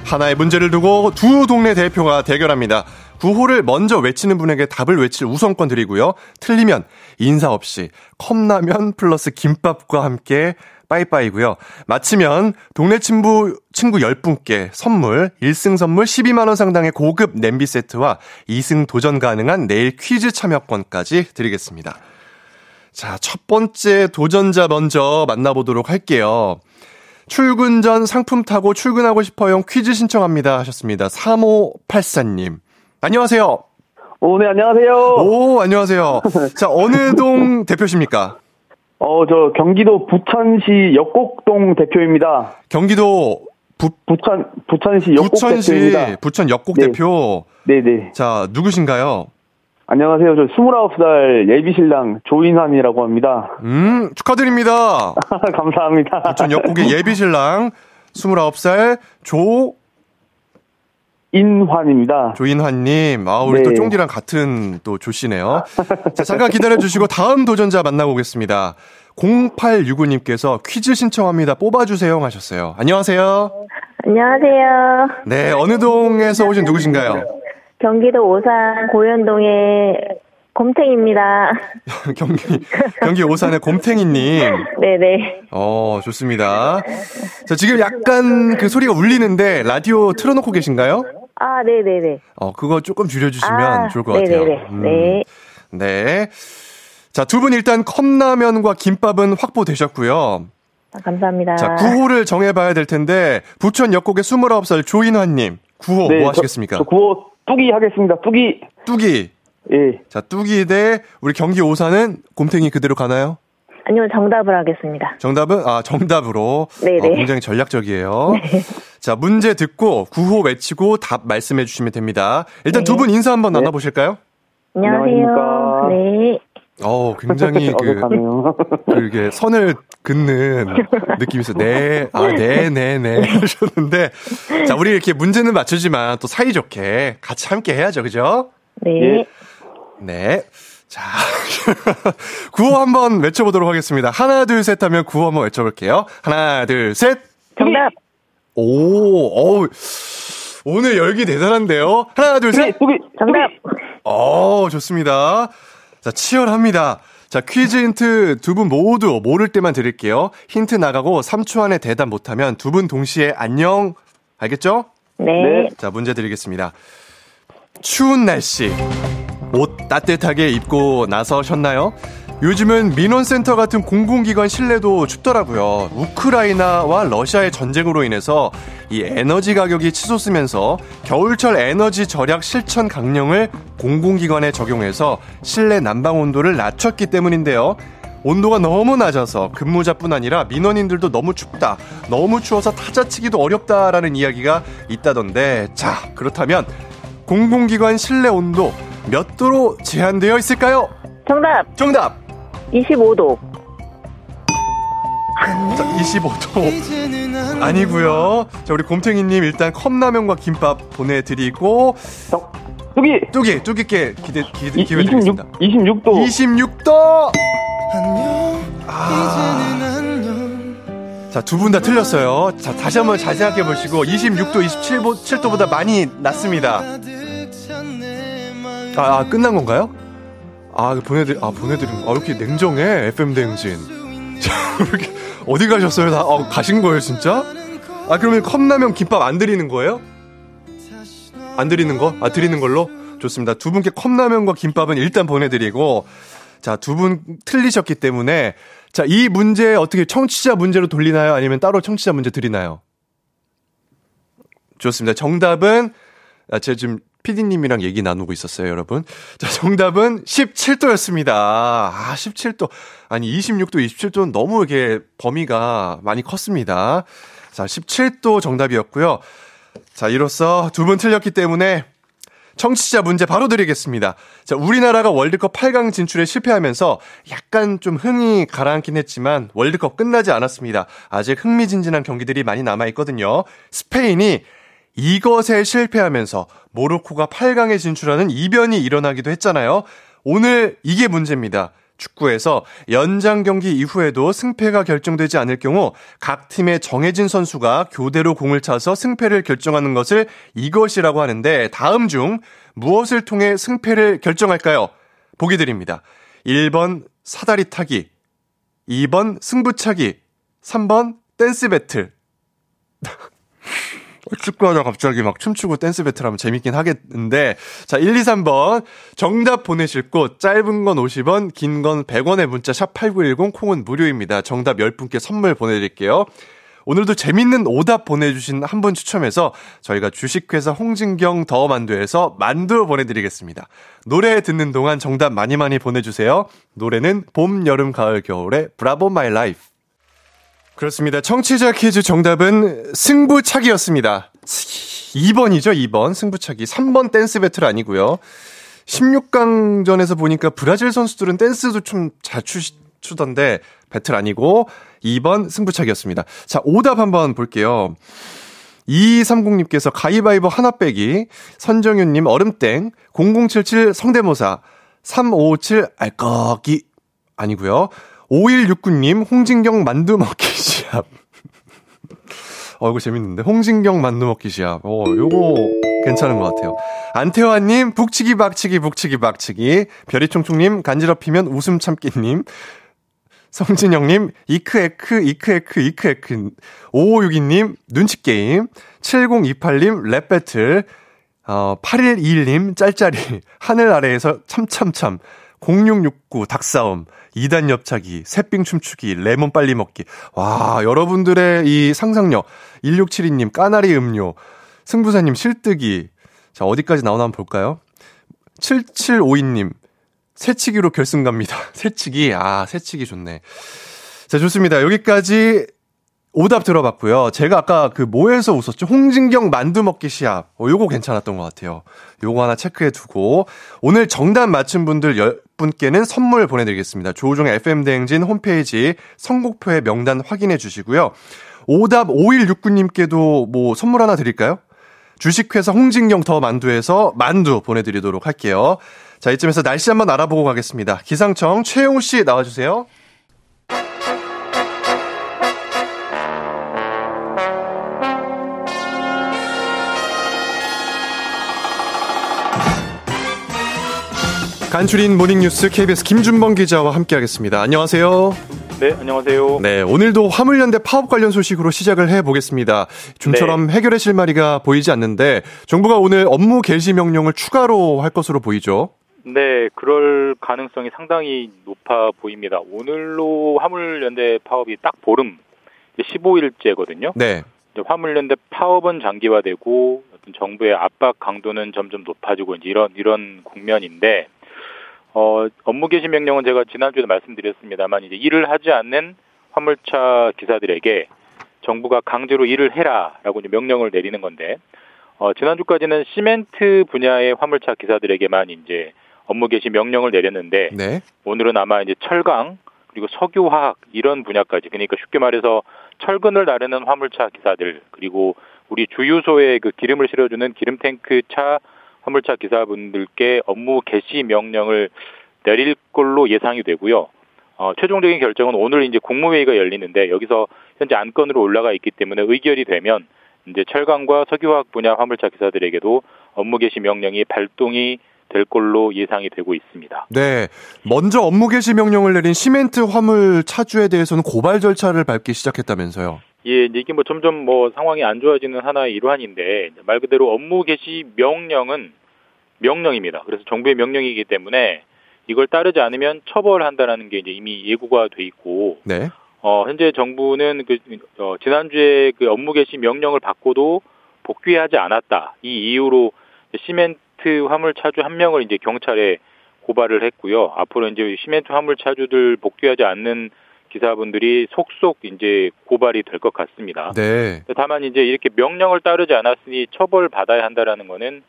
하나의 문제를 두고 두 동네 대표가 대결합니다. 구호를 먼저 외치는 분에게 답을 외칠 우선권 드리고요. 틀리면 인사 없이 컵라면 플러스 김밥과 함께 빠이빠이고요. 마치면 동네 친구 친구 10분께 선물 1승 선물 12만 원 상당의 고급 냄비 세트와 2승 도전 가능한 내일 퀴즈 참여권까지 드리겠습니다. 자, 첫 번째 도전자 먼저 만나보도록 할게요. 출근 전 상품 타고 출근하고 싶어요. 퀴즈 신청합니다. 하셨습니다. 3584님. 안녕하세요. 오, 네, 안녕하세요. 오, 안녕하세요. 자, 어느 동 대표십니까? 어, 저 경기도 부천시 역곡동 대표입니다. 경기도 부, 부천 부천시 역곡 부천시 대표입니다. 부천 역곡 네. 대표. 네, 네. 자, 누구신가요? 안녕하세요. 저 29살 예비신랑 조인환이라고 합니다. 음, 축하드립니다. 감사합니다. 부천 역곡의 예비신랑 29살 조 인환입니다. 조인환님, 아, 우리 네. 또 쫑디랑 같은 또 조씨네요. 자, 잠깐 기다려 주시고 다음 도전자 만나보겠습니다. 0865님께서 퀴즈 신청합니다. 뽑아주세요 하셨어요. 안녕하세요. 안녕하세요. 네, 어느 동에서 오신 누구신가요? 경기도 오산 고현동의 곰탱입니다. 경기, 경기 오산의 곰탱이님. 네네. 어, 좋습니다. 자, 지금 약간 그 소리가 울리는데 라디오 틀어놓고 계신가요? 아, 네네네. 어, 그거 조금 줄여주시면 아, 좋을 것 같아요. 네네네. 음, 네. 네. 자, 두 분 일단 컵라면과 김밥은 확보되셨고요. 아, 감사합니다. 자, 구호를 정해봐야 될 텐데, 부천 역곡의 29살 조인환님, 구호 네, 뭐 저- 하시겠습니까? 저 구호 뚜기 하겠습니다. 뚜기. 뚜기. 예. 자, 뚜기 대 우리 경기 오산은 곰탱이 그대로 가나요? 아니요, 정답을 하겠습니다. 정답은 아 정답으로 네네. 어, 굉장히 전략적이에요. 자 문제 듣고 구호 외치고 답 말씀해 주시면 됩니다. 일단 두분 인사 한번 나눠보실까요? 안녕하세요. 네. 어 굉장히 그. 그게 선을 긋는 느낌이 있어요. 네, 아, 네, 네, 네. 하셨는데. 자, 우리 이렇게 문제는 맞추지만 또 사이좋게 같이 함께 해야죠. 그죠? 네. 예. 네. 자, 구호 한번 외쳐보도록 하겠습니다. 하나, 둘, 셋 하면 구호 한번 외쳐볼게요. 하나, 둘, 셋. 정답. 오, 어우. 오늘 열기 대단한데요? 하나, 둘, 셋. 뚜기. 정답. 어, 좋습니다. 자, 치열합니다. 자, 퀴즈 힌트 두 분 모두 모를 때만 드릴게요. 힌트 나가고 3초 안에 대답 못하면 두 분 동시에 안녕. 알겠죠? 네. 자, 문제 드리겠습니다. 추운 날씨. 옷 따뜻하게 입고 나서셨나요? 요즘은 민원센터 같은 공공기관 실내도 춥더라고요. 우크라이나와 러시아의 전쟁으로 인해서 이 에너지 가격이 치솟으면서 겨울철 에너지 절약 실천 강령을 공공기관에 적용해서 실내 난방 온도를 낮췄기 때문인데요. 온도가 너무 낮아서 근무자뿐 아니라 민원인들도 너무 춥다, 너무 추워서 타자치기도 어렵다라는 이야기가 있다던데, 자, 그렇다면 공공기관 실내 온도 몇 도로 제한되어 있을까요? 정답. 정답! 25도. 자, 25도 아니고요. 자, 우리 곰탱이님 일단 컵라면과 김밥 보내드리고 뚜기 뚜기 뚜기께 기대 기대 이- 기회 드리겠습니다. 26, 26도. 26도. 자, 두 분 다 틀렸어요. 자, 다시 한번 잘 생각해 보시고 26도, 27도, 7도보다 많이 낮습니다. 아, 아, 끝난 건가요? 아, 보내드 아, 보내드린 아, 이렇게 냉정해, FM 대행진. 자, 이렇게, 어디 가셨어요? 다, 아, 가신 거예요, 진짜? 아, 그러면 컵라면 김밥 안 드리는 거예요? 안 드리는 거? 아, 드리는 걸로? 좋습니다. 두 분께 컵라면과 김밥은 일단 보내드리고, 자, 두 분 틀리셨기 때문에, 자, 이 문제 어떻게 청취자 문제로 돌리나요? 아니면 따로 청취자 문제 드리나요? 좋습니다. 정답은, 아, 제가 지금 PD님이랑 얘기 나누고 있었어요, 여러분. 자, 정답은 17도였습니다. 아, 17도. 아니, 26도, 27도는 너무 이게 범위가 많이 컸습니다. 자, 17도 정답이었고요. 자, 이로써 두 분 틀렸기 때문에 청취자 문제 바로 드리겠습니다. 자, 우리나라가 월드컵 8강 진출에 실패하면서 약간 좀 흥이 가라앉긴 했지만 월드컵 끝나지 않았습니다. 아직 흥미진진한 경기들이 많이 남아있거든요. 스페인이 이것에 실패하면서 모로코가 8강에 진출하는 이변이 일어나기도 했잖아요. 오늘 이게 문제입니다. 축구에서 연장 경기 이후에도 승패가 결정되지 않을 경우 각 팀의 정해진 선수가 교대로 공을 차서 승패를 결정하는 것을 이것이라고 하는데 다음 중 무엇을 통해 승패를 결정할까요? 보기 드립니다. 1번 사다리 타기, 2번 승부차기, 3번 댄스 배틀. 축구하다 갑자기 막 춤추고 댄스 배틀하면 재밌긴 하겠는데 자 1, 2, 3번. 정답 보내실 곳. 짧은 건 50원 긴 건 100원의 문자 샵 8910 콩은 무료입니다. 정답 10분께 선물 보내드릴게요. 오늘도 재밌는 오답 보내주신 한 분 추첨해서 저희가 주식회사 홍진경 더 만두에서 만두 보내드리겠습니다. 노래 듣는 동안 정답 많이 많이 보내주세요. 노래는 봄, 여름, 가을, 겨울의 Bravo My Life 그렇습니다. 청취자 퀴즈 정답은 승부차기였습니다. 2번이죠, 2번. 승부차기. 3번 댄스 배틀 아니고요. 16강전에서 보니까 브라질 선수들은 댄스도 좀 잘 추던데 배틀 아니고 2번 승부차기였습니다. 자, 오답 한번 볼게요. 2230님께서 가위바위보 하나 빼기, 선정윤님 얼음땡, 0077 성대모사, 3557 알거기 아니고요. 5169님, 홍진경 만두 먹기 시합. 어, 이거 재밌는데. 홍진경 만두 먹기 시합. 어, 요거 괜찮은 것 같아요. 안태환님, 북치기 박치기 북치기 박치기. 별이총총님, 간지럽히면 웃음 참기님. 성진영님, 이크에크, 이크에크, 이크에크. 5562님, 눈치게임. 7028님, 랩배틀. 어, 8121님, 짤짤이. 하늘 아래에서 참참참. 0669 닭싸움, 2단 옆차기, 새삥 춤추기, 레몬 빨리 먹기. 와, 여러분들의 이 상상력. 1672님 까나리 음료, 승부사님 실뜨기. 자, 어디까지 나오나 한번 볼까요? 7752님 새치기로 결승 갑니다. 새치기. 아, 새치기 좋네. 자, 좋습니다. 여기까지 오답 들어봤고요. 제가 아까 그 뭐에서 웃었죠? 홍진경 만두 먹기 시합. 어, 요거 괜찮았던 것 같아요. 요거 하나 체크해 두고 오늘 정답 맞힌 분들 10 분께는 선물 보내드리겠습니다. 조우종의 FM대행진 홈페이지 선곡표에 명단 확인해 주시고요. 오답 5169님께도 뭐 선물 하나 드릴까요? 주식회사 홍진경 더 만두에서 만두 보내드리도록 할게요. 자, 이쯤에서 날씨 한번 알아보고 가겠습니다. 기상청 최용우 씨 나와주세요. 간추린 모닝뉴스 KBS 김준범 기자와 함께하겠습니다. 안녕하세요. 네, 안녕하세요. 네, 오늘도 화물연대 파업 관련 소식으로 시작을 해보겠습니다. 좀처럼 해결의 실마리가 보이지 않는데 정부가 오늘 업무 개시 명령을 추가로 할 것으로 보이죠. 네, 그럴 가능성이 상당히 높아 보입니다. 오늘로 화물연대 파업이 딱 보름, 15일째거든요. 네. 화물연대 파업은 장기화되고 정부의 압박 강도는 점점 높아지고 이제 이런 이런 국면인데 어, 업무 개시 명령은 제가 지난주에도 말씀드렸습니다만 이제 일을 하지 않는 화물차 기사들에게 정부가 강제로 일을 해라라고 이제 명령을 내리는 건데 어, 지난주까지는 시멘트 분야의 화물차 기사들에게만 이제 업무 개시 명령을 내렸는데 네. 오늘은 아마 이제 철강 그리고 석유화학 이런 분야까지 그러니까 쉽게 말해서 철근을 나르는 화물차 기사들 그리고 우리 주유소에 그 기름을 실어주는 기름 탱크 차 화물차 기사분들께 업무 개시 명령을 내릴 걸로 예상이 되고요. 어, 최종적인 결정은 오늘 이제 국무회의가 열리는데 여기서 현재 안건으로 올라가 있기 때문에 의결이 되면 이제 철강과 석유화학 분야 화물차 기사들에게도 업무 개시 명령이 발동이 될 걸로 예상이 되고 있습니다. 네. 먼저 업무 개시 명령을 내린 시멘트 화물 차주에 대해서는 고발 절차를 밟기 시작했다면서요. 예, 이게 뭐 점점 뭐 상황이 안 좋아지는 하나의 일환인데 말 그대로 업무 개시 명령은 명령입니다. 그래서 정부의 명령이기 때문에 이걸 따르지 않으면 처벌한다라는 게 이제 이미 예고가 돼 있고 네. 어, 현재 정부는 그, 어, 지난주에 그 업무 개시 명령을 받고도 복귀하지 않았다. 이 이유로 시멘트 화물 차주 한 명을 이제 경찰에 고발을 했고요. 앞으로 이제 시멘트 화물 차주들 복귀하지 않는 기사분들이 속속 이제 고발이 될 것 같습니다. 네. 다만 이제 이렇게 명령을 따르지 않았으니 처벌 받아야 한다라는 거는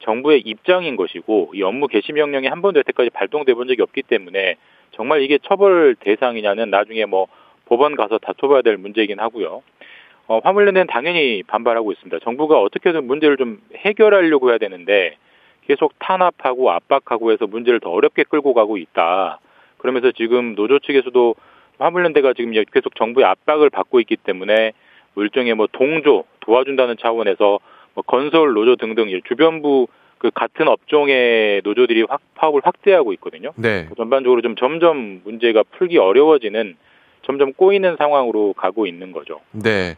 정부의 입장인 것이고 이 업무 개시 명령이 한 번도 여태까지 발동돼 본 적이 없기 때문에 정말 이게 처벌 대상이냐는 나중에 뭐 법원 가서 다퉈봐야 될 문제이긴 하고요. 어, 화물연대는 당연히 반발하고 있습니다. 정부가 어떻게든 문제를 좀 해결하려고 해야 되는데 계속 탄압하고 압박하고 해서 문제를 더 어렵게 끌고 가고 있다. 그러면서 지금 노조 측에서도 화물연대가 지금 계속 정부의 압박을 받고 있기 때문에 뭐 일종의 뭐 동조 도와준다는 차원에서 뭐 건설 노조 등등 주변부 그 같은 업종의 노조들이 확, 파업을 확대하고 있거든요. 네. 전반적으로 좀 점점 문제가 풀기 어려워지는 점점 꼬이는 상황으로 가고 있는 거죠. 네.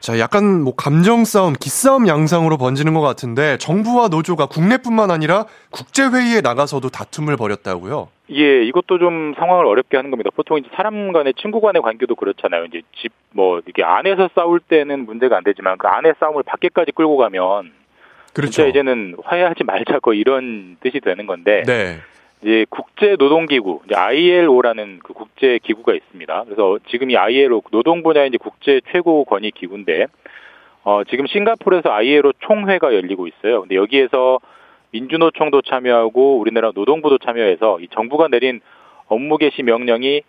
자, 약간 뭐 감정 싸움, 기싸움 양상으로 번지는 것 같은데 정부와 노조가 국내뿐만 아니라 국제 회의에 나가서도 다툼을 벌였다고요? 예, 이것도 좀 상황을 어렵게 하는 겁니다. 보통 이제 사람 간의 친구 간의 관계도 그렇잖아요. 이제 집 뭐 이렇게 안에서 싸울 때는 문제가 안 되지만 그 안에 싸움을 밖에까지 끌고 가면 그렇죠. 이제는 화해하지 말자 고 이런 뜻이 되는 건데 네. 이제 국제 노동기구 ILO라는 그 국제 기구가 있습니다. 그래서 지금 이 ILO 노동 분야의 이제 국제 최고 권위 기구인데 어 지금 싱가포르에서 ILO 총회가 열리고 있어요. 근데 여기에서 민주노총도 참여하고 우리나라 노동부도 참여해서 이 정부가 내린 업무 개시 명령이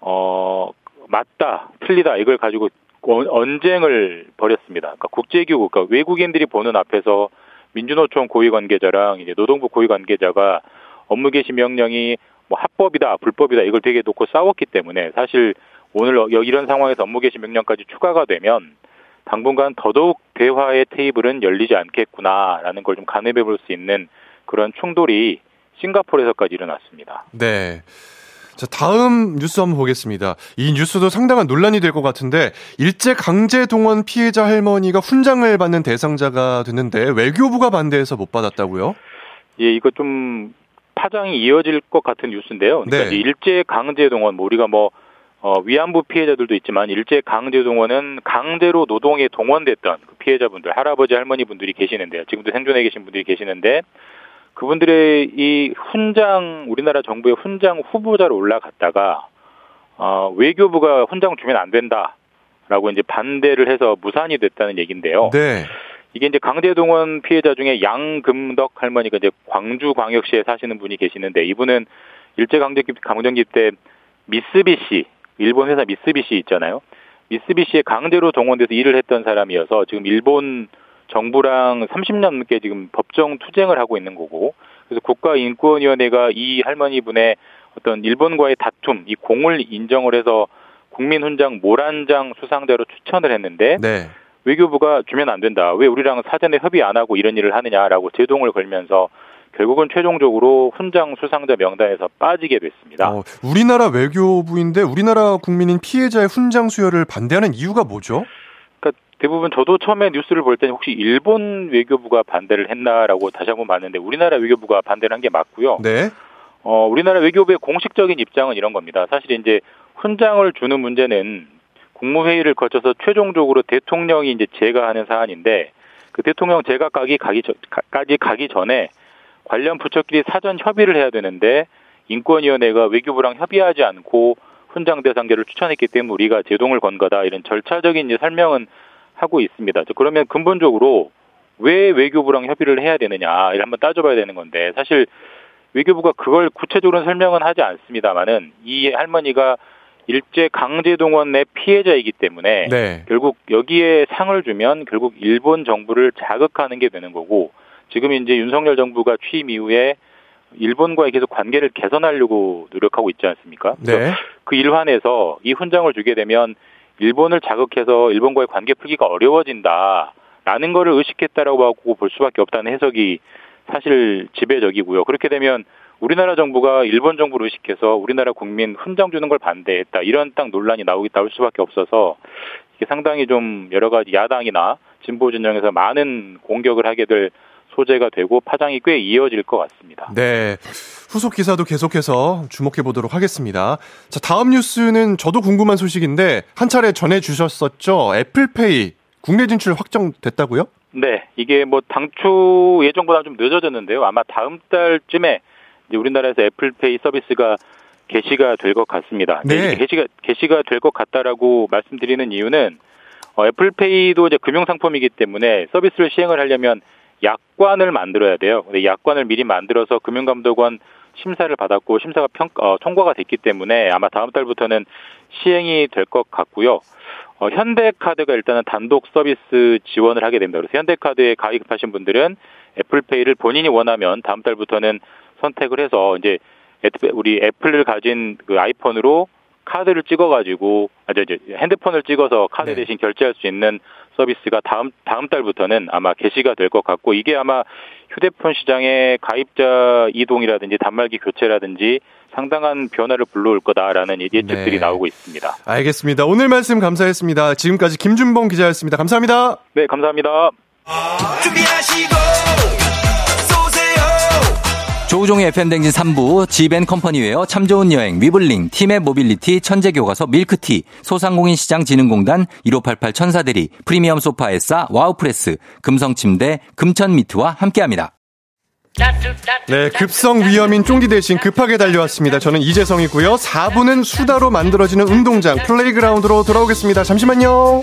어 맞다 틀리다 이걸 가지고 언쟁을 벌였습니다. 그러니까 국제기구, 그러니까 외국인들이 보는 앞에서 민주노총 고위 관계자랑 이제 노동부 고위 관계자가 업무 개시 명령이 뭐 합법이다, 불법이다 이걸 되게 놓고 싸웠기 때문에 사실 오늘 이런 상황에서 업무 개시 명령까지 추가가 되면 당분간 더더욱 대화의 테이블은 열리지 않겠구나라는 걸 좀 가늠해 볼 수 있는 그런 충돌이 싱가포르에서까지 일어났습니다. 네. 자, 다음 뉴스 한번 보겠습니다. 이 뉴스도 상당한 논란이 될 것 같은데 일제 강제 동원 피해자 할머니가 훈장을 받는 대상자가 됐는데 외교부가 반대해서 못 받았다고요? 예, 이거 좀 파장이 이어질 것 같은 뉴스인데요. 그러니까 네. 일제 강제 동원 뭐 우리가 뭐 어, 위안부 피해자들도 있지만 일제 강제 동원은 강제로 노동에 동원됐던 그 피해자분들 할아버지 할머니 분들이 계시는데요. 지금도 생존해 계신 분들이 계시는데 그분들의 이 훈장 우리나라 정부의 훈장 후보자로 올라갔다가 어, 외교부가 훈장 주면 안 된다라고 이제 반대를 해서 무산이 됐다는 얘기인데요. 네. 이게 이제 강제동원 피해자 중에 양금덕 할머니가 이제 광주광역시에 사시는 분이 계시는데 이분은 일제강점기 강점기 때 미쓰비시 일본 회사 미쓰비시 있잖아요. 미쓰비시에 강제로 동원돼서 일을 했던 사람이어서 지금 일본 정부랑 30년 넘게 지금 법정 투쟁을 하고 있는 거고 그래서 국가인권위원회가 이 할머니 분의 어떤 일본과의 다툼 이 공을 인정을 해서 국민훈장 모란장 수상자로 추천을 했는데 네. 외교부가 주면 안 된다. 왜 우리랑 사전에 협의 안 하고 이런 일을 하느냐라고 제동을 걸면서 결국은 최종적으로 훈장 수상자 명단에서 빠지게 됐습니다. 어, 우리나라 외교부인데 우리나라 국민인 피해자의 훈장 수여를 반대하는 이유가 뭐죠? 그러니까 대부분 저도 처음에 뉴스를 볼 때는 혹시 일본 외교부가 반대를 했나라고 다시 한번 봤는데 우리나라 외교부가 반대를 한 게 맞고요. 네. 어, 우리나라 외교부의 공식적인 입장은 이런 겁니다. 사실 이제 훈장을 주는 문제는 국무회의를 거쳐서 최종적으로 대통령이 이제 제가하는 사안인데 그 대통령 제가까지 가기 전, 까지 가기 전에 관련 부처끼리 사전 협의를 해야 되는데 인권위원회가 외교부랑 협의하지 않고 훈장 대상자를 추천했기 때문에 우리가 제동을 건 거다 이런 절차적인 설명은 하고 있습니다. 그러면 근본적으로 왜 외교부랑 협의를 해야 되느냐 이를 한번 따져봐야 되는 건데 사실 외교부가 그걸 구체적으로 설명은 하지 않습니다만은 이 할머니가 일제 강제 동원의 피해자이기 때문에 네. 결국 여기에 상을 주면 결국 일본 정부를 자극하는 게 되는 거고 지금 이제 윤석열 정부가 취임 이후에 일본과의 계속 관계를 개선하려고 노력하고 있지 않습니까? 네. 그 일환에서 이 훈장을 주게 되면 일본을 자극해서 일본과의 관계 풀기가 어려워진다라는 거를 의식했다라고 하고 볼 수밖에 없다는 해석이 사실 지배적이고요. 그렇게 되면 우리나라 정부가 일본 정부를 의식해서 우리나라 국민 훈장 주는 걸 반대했다 이런 딱 논란이 나오기 나올 수밖에 없어서 이게 상당히 좀 여러 가지 야당이나 진보 진영에서 많은 공격을 하게 될 소재가 되고 파장이 꽤 이어질 것 같습니다. 네. 후속 기사도 계속해서 주목해 보도록 하겠습니다. 자, 다음 뉴스는 저도 궁금한 소식인데 한 차례 전해 주셨었죠. 애플페이 국내 진출 확정됐다고요? 네, 이게 뭐 당초 예정보다 좀 늦어졌는데요. 아마 다음 달쯤에 이제 우리나라에서 애플페이 서비스가 개시가 될 것 같습니다. 네. 개시가 개시가 될 것 같다라고 말씀드리는 이유는 어, 애플페이도 이제 금융 상품이기 때문에 서비스를 시행을 하려면 약관을 만들어야 돼요. 근데 약관을 미리 만들어서 금융감독원 심사를 받았고 심사가 평 어, 통과가 됐기 때문에 아마 다음 달부터는 시행이 될 것 같고요. 어, 현대카드가 일단은 단독 서비스 지원을 하게 됩니다. 그래서 현대카드에 가입하신 분들은 애플페이를 본인이 원하면 다음 달부터는 선택을 해서 이제 우리 애플을 가진 그 아이폰으로 카드를 찍어가지고 아, 저, 저, 핸드폰을 찍어서 카드 대신 결제할 수 있는 서비스가 다음 다음 달부터는 아마 개시가 될 것 같고 이게 아마 휴대폰 시장의 가입자 이동이라든지 단말기 교체라든지 상당한 변화를 불러올 거다라는 예측들이 네. 나오고 있습니다. 알겠습니다. 오늘 말씀 감사했습니다. 지금까지 김준봉 기자였습니다. 감사합니다. 네, 감사합니다. 준비하시고 조우종의 FM댕진 3부, 지벤컴퍼니웨어, 참 좋은 여행, 위블링, 티맵 모빌리티, 천재교과서, 밀크티, 소상공인시장진흥공단, 1588 천사대리, 프리미엄 소파에싸, 와우프레스, 금성침대, 금천미트와 함께합니다. 네, 급성 위염인 쫑디 대신 급하게 달려왔습니다. 저는 이재성이고요. 4부는 수다로 만들어지는 운동장 플레이그라운드로 돌아오겠습니다. 잠시만요.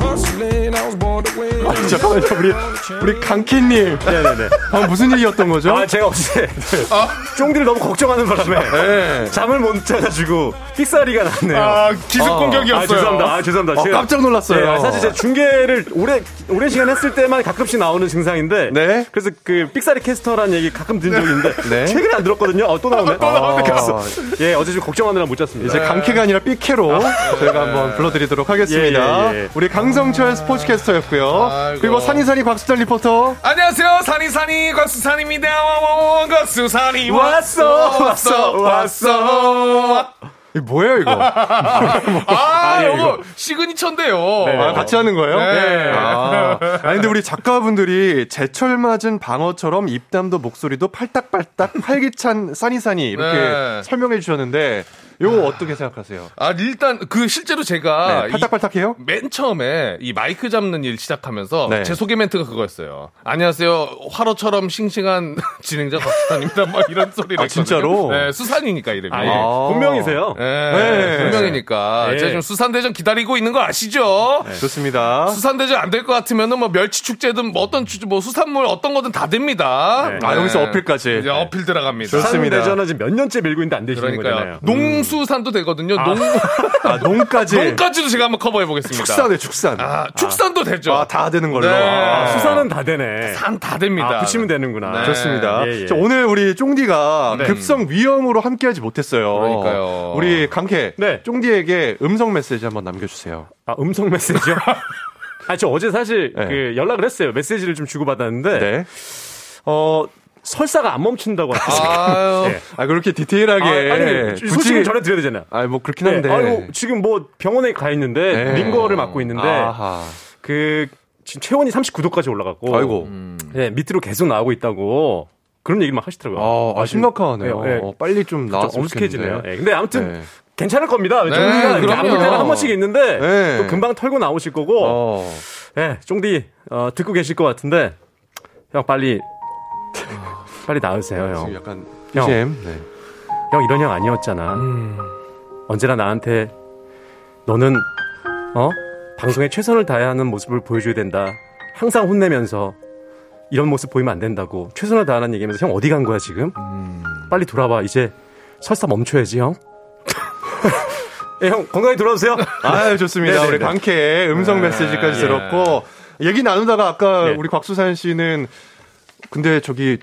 아, 잠깐만요, 우리, 우리 강키님. 네네네. 방금 무슨 얘기였던 거죠? 아, 제가 어제 쫑디를 너무 걱정하는 바람에 잠을 못 자가지고 삑사리가 났네요. 아, 기습 어. 공격이었어요. 아, 죄송합니다. 아, 죄송합니다. 어, 제가- 깜짝 놀랐어요. 네, 사실 제 중계를 오래 오랜 시간 했을 때만 가끔씩 나오는 증상인데 네. 그래서 그 삑사리 캐스터라는 얘기 가끔 듣는 적이 있는데 네. 최근에 안 들었거든요. 어, 또 나오네. 또 나오네. 그래서 예, 어제 좀 걱정하느라 못 잤습니다. 이제 강캐가 아니라 삐캐로 저희가 한번 불러드리도록 하겠습니다. 예, 예, 예. 우리 강성 철 스포츠캐스터였고요. 아이고. 그리고 산이산이 곽수달 리포터. 안녕하세요. 산이산이 곽수산입니다. 곽수산이 왔어, 왔어, 왔어. 이게 뭐예요, 이거? 아, 이거 시그니처인데요. 아, 같이 하는 거예요? 네. 아, 아니, 근데 우리 작가분들이 제철 맞은 방어처럼 입담도 목소리도 팔딱팔딱 활기찬 산이산이 이렇게 네. 설명해 주셨는데, 이거 어떻게 생각하세요? 아, 일단 그 실제로 제가 네, 이- 팔딱팔딱해요? 맨 처음에 이 마이크 잡는 일 시작하면서 네. 제 소개 멘트가 그거였어요. 안녕하세요. 화로처럼 싱싱한 진행자 박수산입니다. 막 이런 소리를 아. 진짜로? 네, 수산이니까 이름이. 아, 예. 아. 본명이세요? 네, 네. 분명이니까 네. 제가 지금 수산대전 기다리고 있는 거 아시죠? 좋습니다. 수산대전 안 될 것 같으면은 뭐 멸치 축제든 뭐 어떤 뭐 수산물 어떤 거든 다 됩니다. 네. 아, 여기서 어필까지. 이제 어필 들어갑니다. 좋습니다. 대전은 지금 몇 년째 밀고 있는데 안 되시는 그러니까요. 거잖아요. 수 산도 되거든요. 농, 아, 농까지. 농까지도 제가 한번 커버해 보겠습니다. 축산에 축산. 아, 축산도 되죠. 아, 다 되는 걸로. 네. 아, 수산은 다 되네. 산 다 됩니다. 아, 붙이면 되는구나. 네. 좋습니다. 예, 예. 자, 오늘 우리 쫑디가 네. 급성 위염으로 함께하지 못했어요. 그러니까요. 우리 강캐 네. 쫑디에게 음성 메시지 한번 남겨주세요. 아, 음성 메시지요? 아, 저 어제 사실 네. 그 연락을 했어요. 메시지를 좀 주고받았는데, 네. 어, 설사가 안 멈춘다고 하셨어요. 아유. 네. 아 그렇게 디테일하게. 아, 아니, 소식을 전해드려야 되잖아요. 아, 뭐 그렇긴 한데. 네, 아이고, 지금 뭐 병원에 가 있는데, 네. 링거를 맡고 있는데, 아하. 그, 지금 체온이 39도까지 올라갔고, 아이고. 네, 밑으로 계속 나오고 있다고, 그런 얘기를 막 하시더라고요. 아, 아, 심각하네요. 네, 네. 어, 빨리 좀좀 나왔으면 엄숙해지네요. 예, 근데 아무튼, 네. 괜찮을 겁니다. 네, 이렇게 그럼요. 아플 때가 한 번씩 있는데, 네. 또 금방 털고 나오실 거고, 어. 예, 쫑디, 어, 듣고 계실 것 같은데, 형, 빨리, 빨리 나으세요, 지금 형. 약간 형. 네. 형, 이런 형 아니었잖아. 음. 언제나 나한테, 너는, 어? 방송에 최선을 다해야 하는 모습을 보여줘야 된다. 항상 혼내면서, 이런 모습 보이면 안 된다고. 최선을 다하는 얘기하면서, 형, 어디 간 거야, 지금? 음. 빨리 돌아와. 이제, 설사 멈춰야지, 형. 예, 형, 건강히 돌아오세요. 아, 좋습니다. 네네네. 우리 강캐 음성 네. 메시지까지 예. 들었고 얘기 나누다가 아까 네. 우리 곽수산 씨는 근데 저기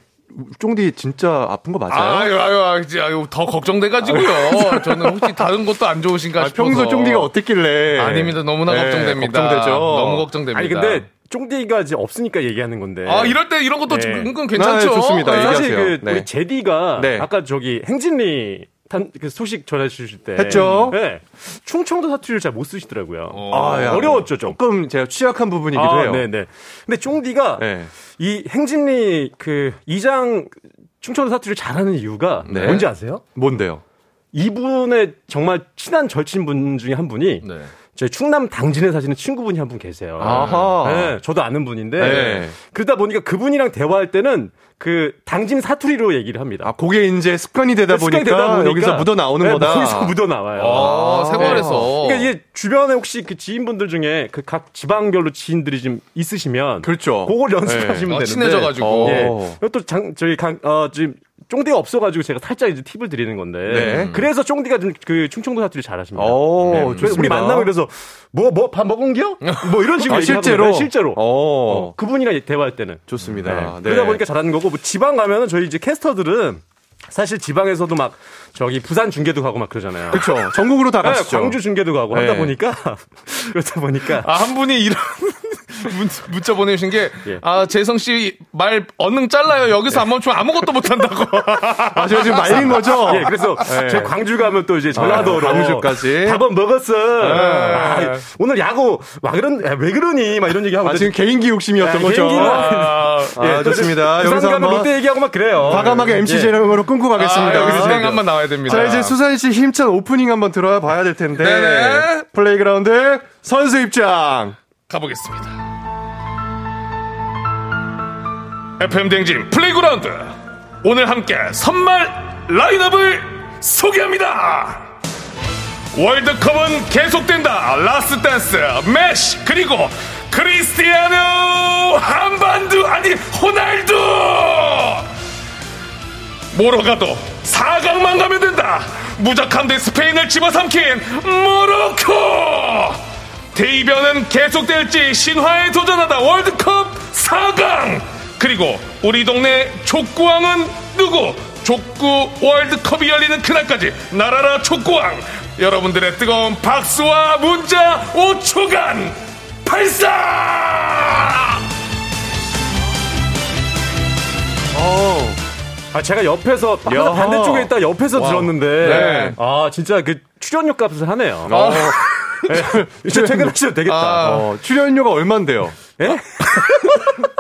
쫑디 진짜 아픈 거 맞아요? 아유, 아유, 아유, 이제 아유, 더 걱정돼가지고요. 저는 혹시 다른 것도 안 좋으신가 아, 싶어서. 평소 쫑디가 어땠길래? 아닙니다. 너무나 네, 걱정됩니다. 걱정되죠. 너무 걱정됩니다. 아니, 근데, 쫑디가 이제 없으니까 얘기하는 건데. 아, 이럴 때 이런 것도 네. 은근 괜찮죠. 네, 좋습니다. 아니, 얘기하세요. 사실 그 네. 우리 제디가 네. 아까 저기 행진리 탄, 그 소식 전해 주실 때 했죠. 네. 충청도 사투리를 잘 못 쓰시더라고요. 아, 야, 어려웠죠, 좀. 조금 제가 취약한 부분이기도 아, 해요. 네, 네. 근데 쫑디가 네. 이 행진리 그 이장 충청도 사투리를 잘하는 이유가 네. 뭔지 아세요? 뭔데요? 이분의 정말 친한 절친 분 중에 한 분이 네. 저희 충남 당진에 사시는 친구분이 한 분 계세요. 아하. 네, 저도 아는 분인데 네. 그러다 보니까 그분이랑 대화할 때는 그 당진 사투리로 얘기를 합니다. 아, 그게 이제 습관이 되다 습관이 보니까, 되다 보니까 여기서 묻어 나오는 네, 거다. 여기서 묻어 나와요. 아, 생활에서. 그러니까 이게 주변에 혹시 그 지인분들 중에 그 각 지방별로 지인들이 좀 있으시면 그렇죠. 그걸 연습하시면 어, 되는데 친해져 가지고. 예. 어. 이것도 장, 저희 강, 어, 지금 쫑디가 없어가지고 제가 살짝 이제 팁을 드리는 건데. 네. 그래서 쫑디가 좀그 충청도 사투리 잘하십니다. 오, 네. 그래서 우리 좋습니다. 만나면 그래서 뭐, 뭐, 밥 먹은겨? 뭐 이런 식으로 아. 실제로? 실제로. 어. 어, 그분이랑 대화할 때는. 좋습니다. 네. 네. 그러다 보니까 잘하는 거고, 뭐 지방 가면은 저희 이제 캐스터들은 사실 지방에서도 막 저기 부산 중계도 가고 막 그러잖아요. 그렇죠. 전국으로 다 네, 가시죠. 광주 중계도 가고 네. 하다 보니까 그러다 보니까 아, 한 분이 이런 문, 문자 보내주신 게, 예. 아, 재성 씨 말 언능 잘라요. 여기서 안 멈추면 아무것도 못한다고. 아, 제가 지금 말린 거죠? 예, 그래서 네. 제가 광주 가면 또 이제 전라도로 아, 광주까지. 밥은 먹었어. 아, 오늘 야구 와 그런 야, 왜 그러니 막 이런 얘기 하고 아, 지금 개인기 욕심이었던 야, 거죠. 아, 예, 또 좋습니다. 여기서 한번 롯데 얘기하고 막 그래요. 과감하게 MC 예. 재능으로 끊고 가겠습니다. 아, 여기서 아, 진행 한번 나와야 됩니다. 자, 이제 수산 씨 힘찬 오프닝 한번 들어야 봐야 될 텐데. 네네. 플레이그라운드 선수 입장. 가보겠습니다. FM 댕진 플레이그라운드. 오늘 함께 선발 라인업을 소개합니다. 월드컵은 계속된다. Last dance, 메시, 그리고 크리스티아노 한반도 아니 호날두. 뭐로 가도 4강만 가면 된다. 대 스페인을 집어삼킨 모로코. 대이변은 계속될지 신화에 도전하다 월드컵 4강. 그리고 우리 동네 족구왕은 누구? 족구 월드컵이 열리는 그날까지 날아라 족구왕. 여러분들의 뜨거운 박수와 문자 5초간 발사! 아 제가 옆에서 야하. 반대쪽에 있다 옆에서 와우. 들었는데 네. 아 진짜 그 출연료 값을 하네요. 어, 네. 이제 퇴근하셔도 되겠다. 아. 어, 출연료가 얼만데요? 예?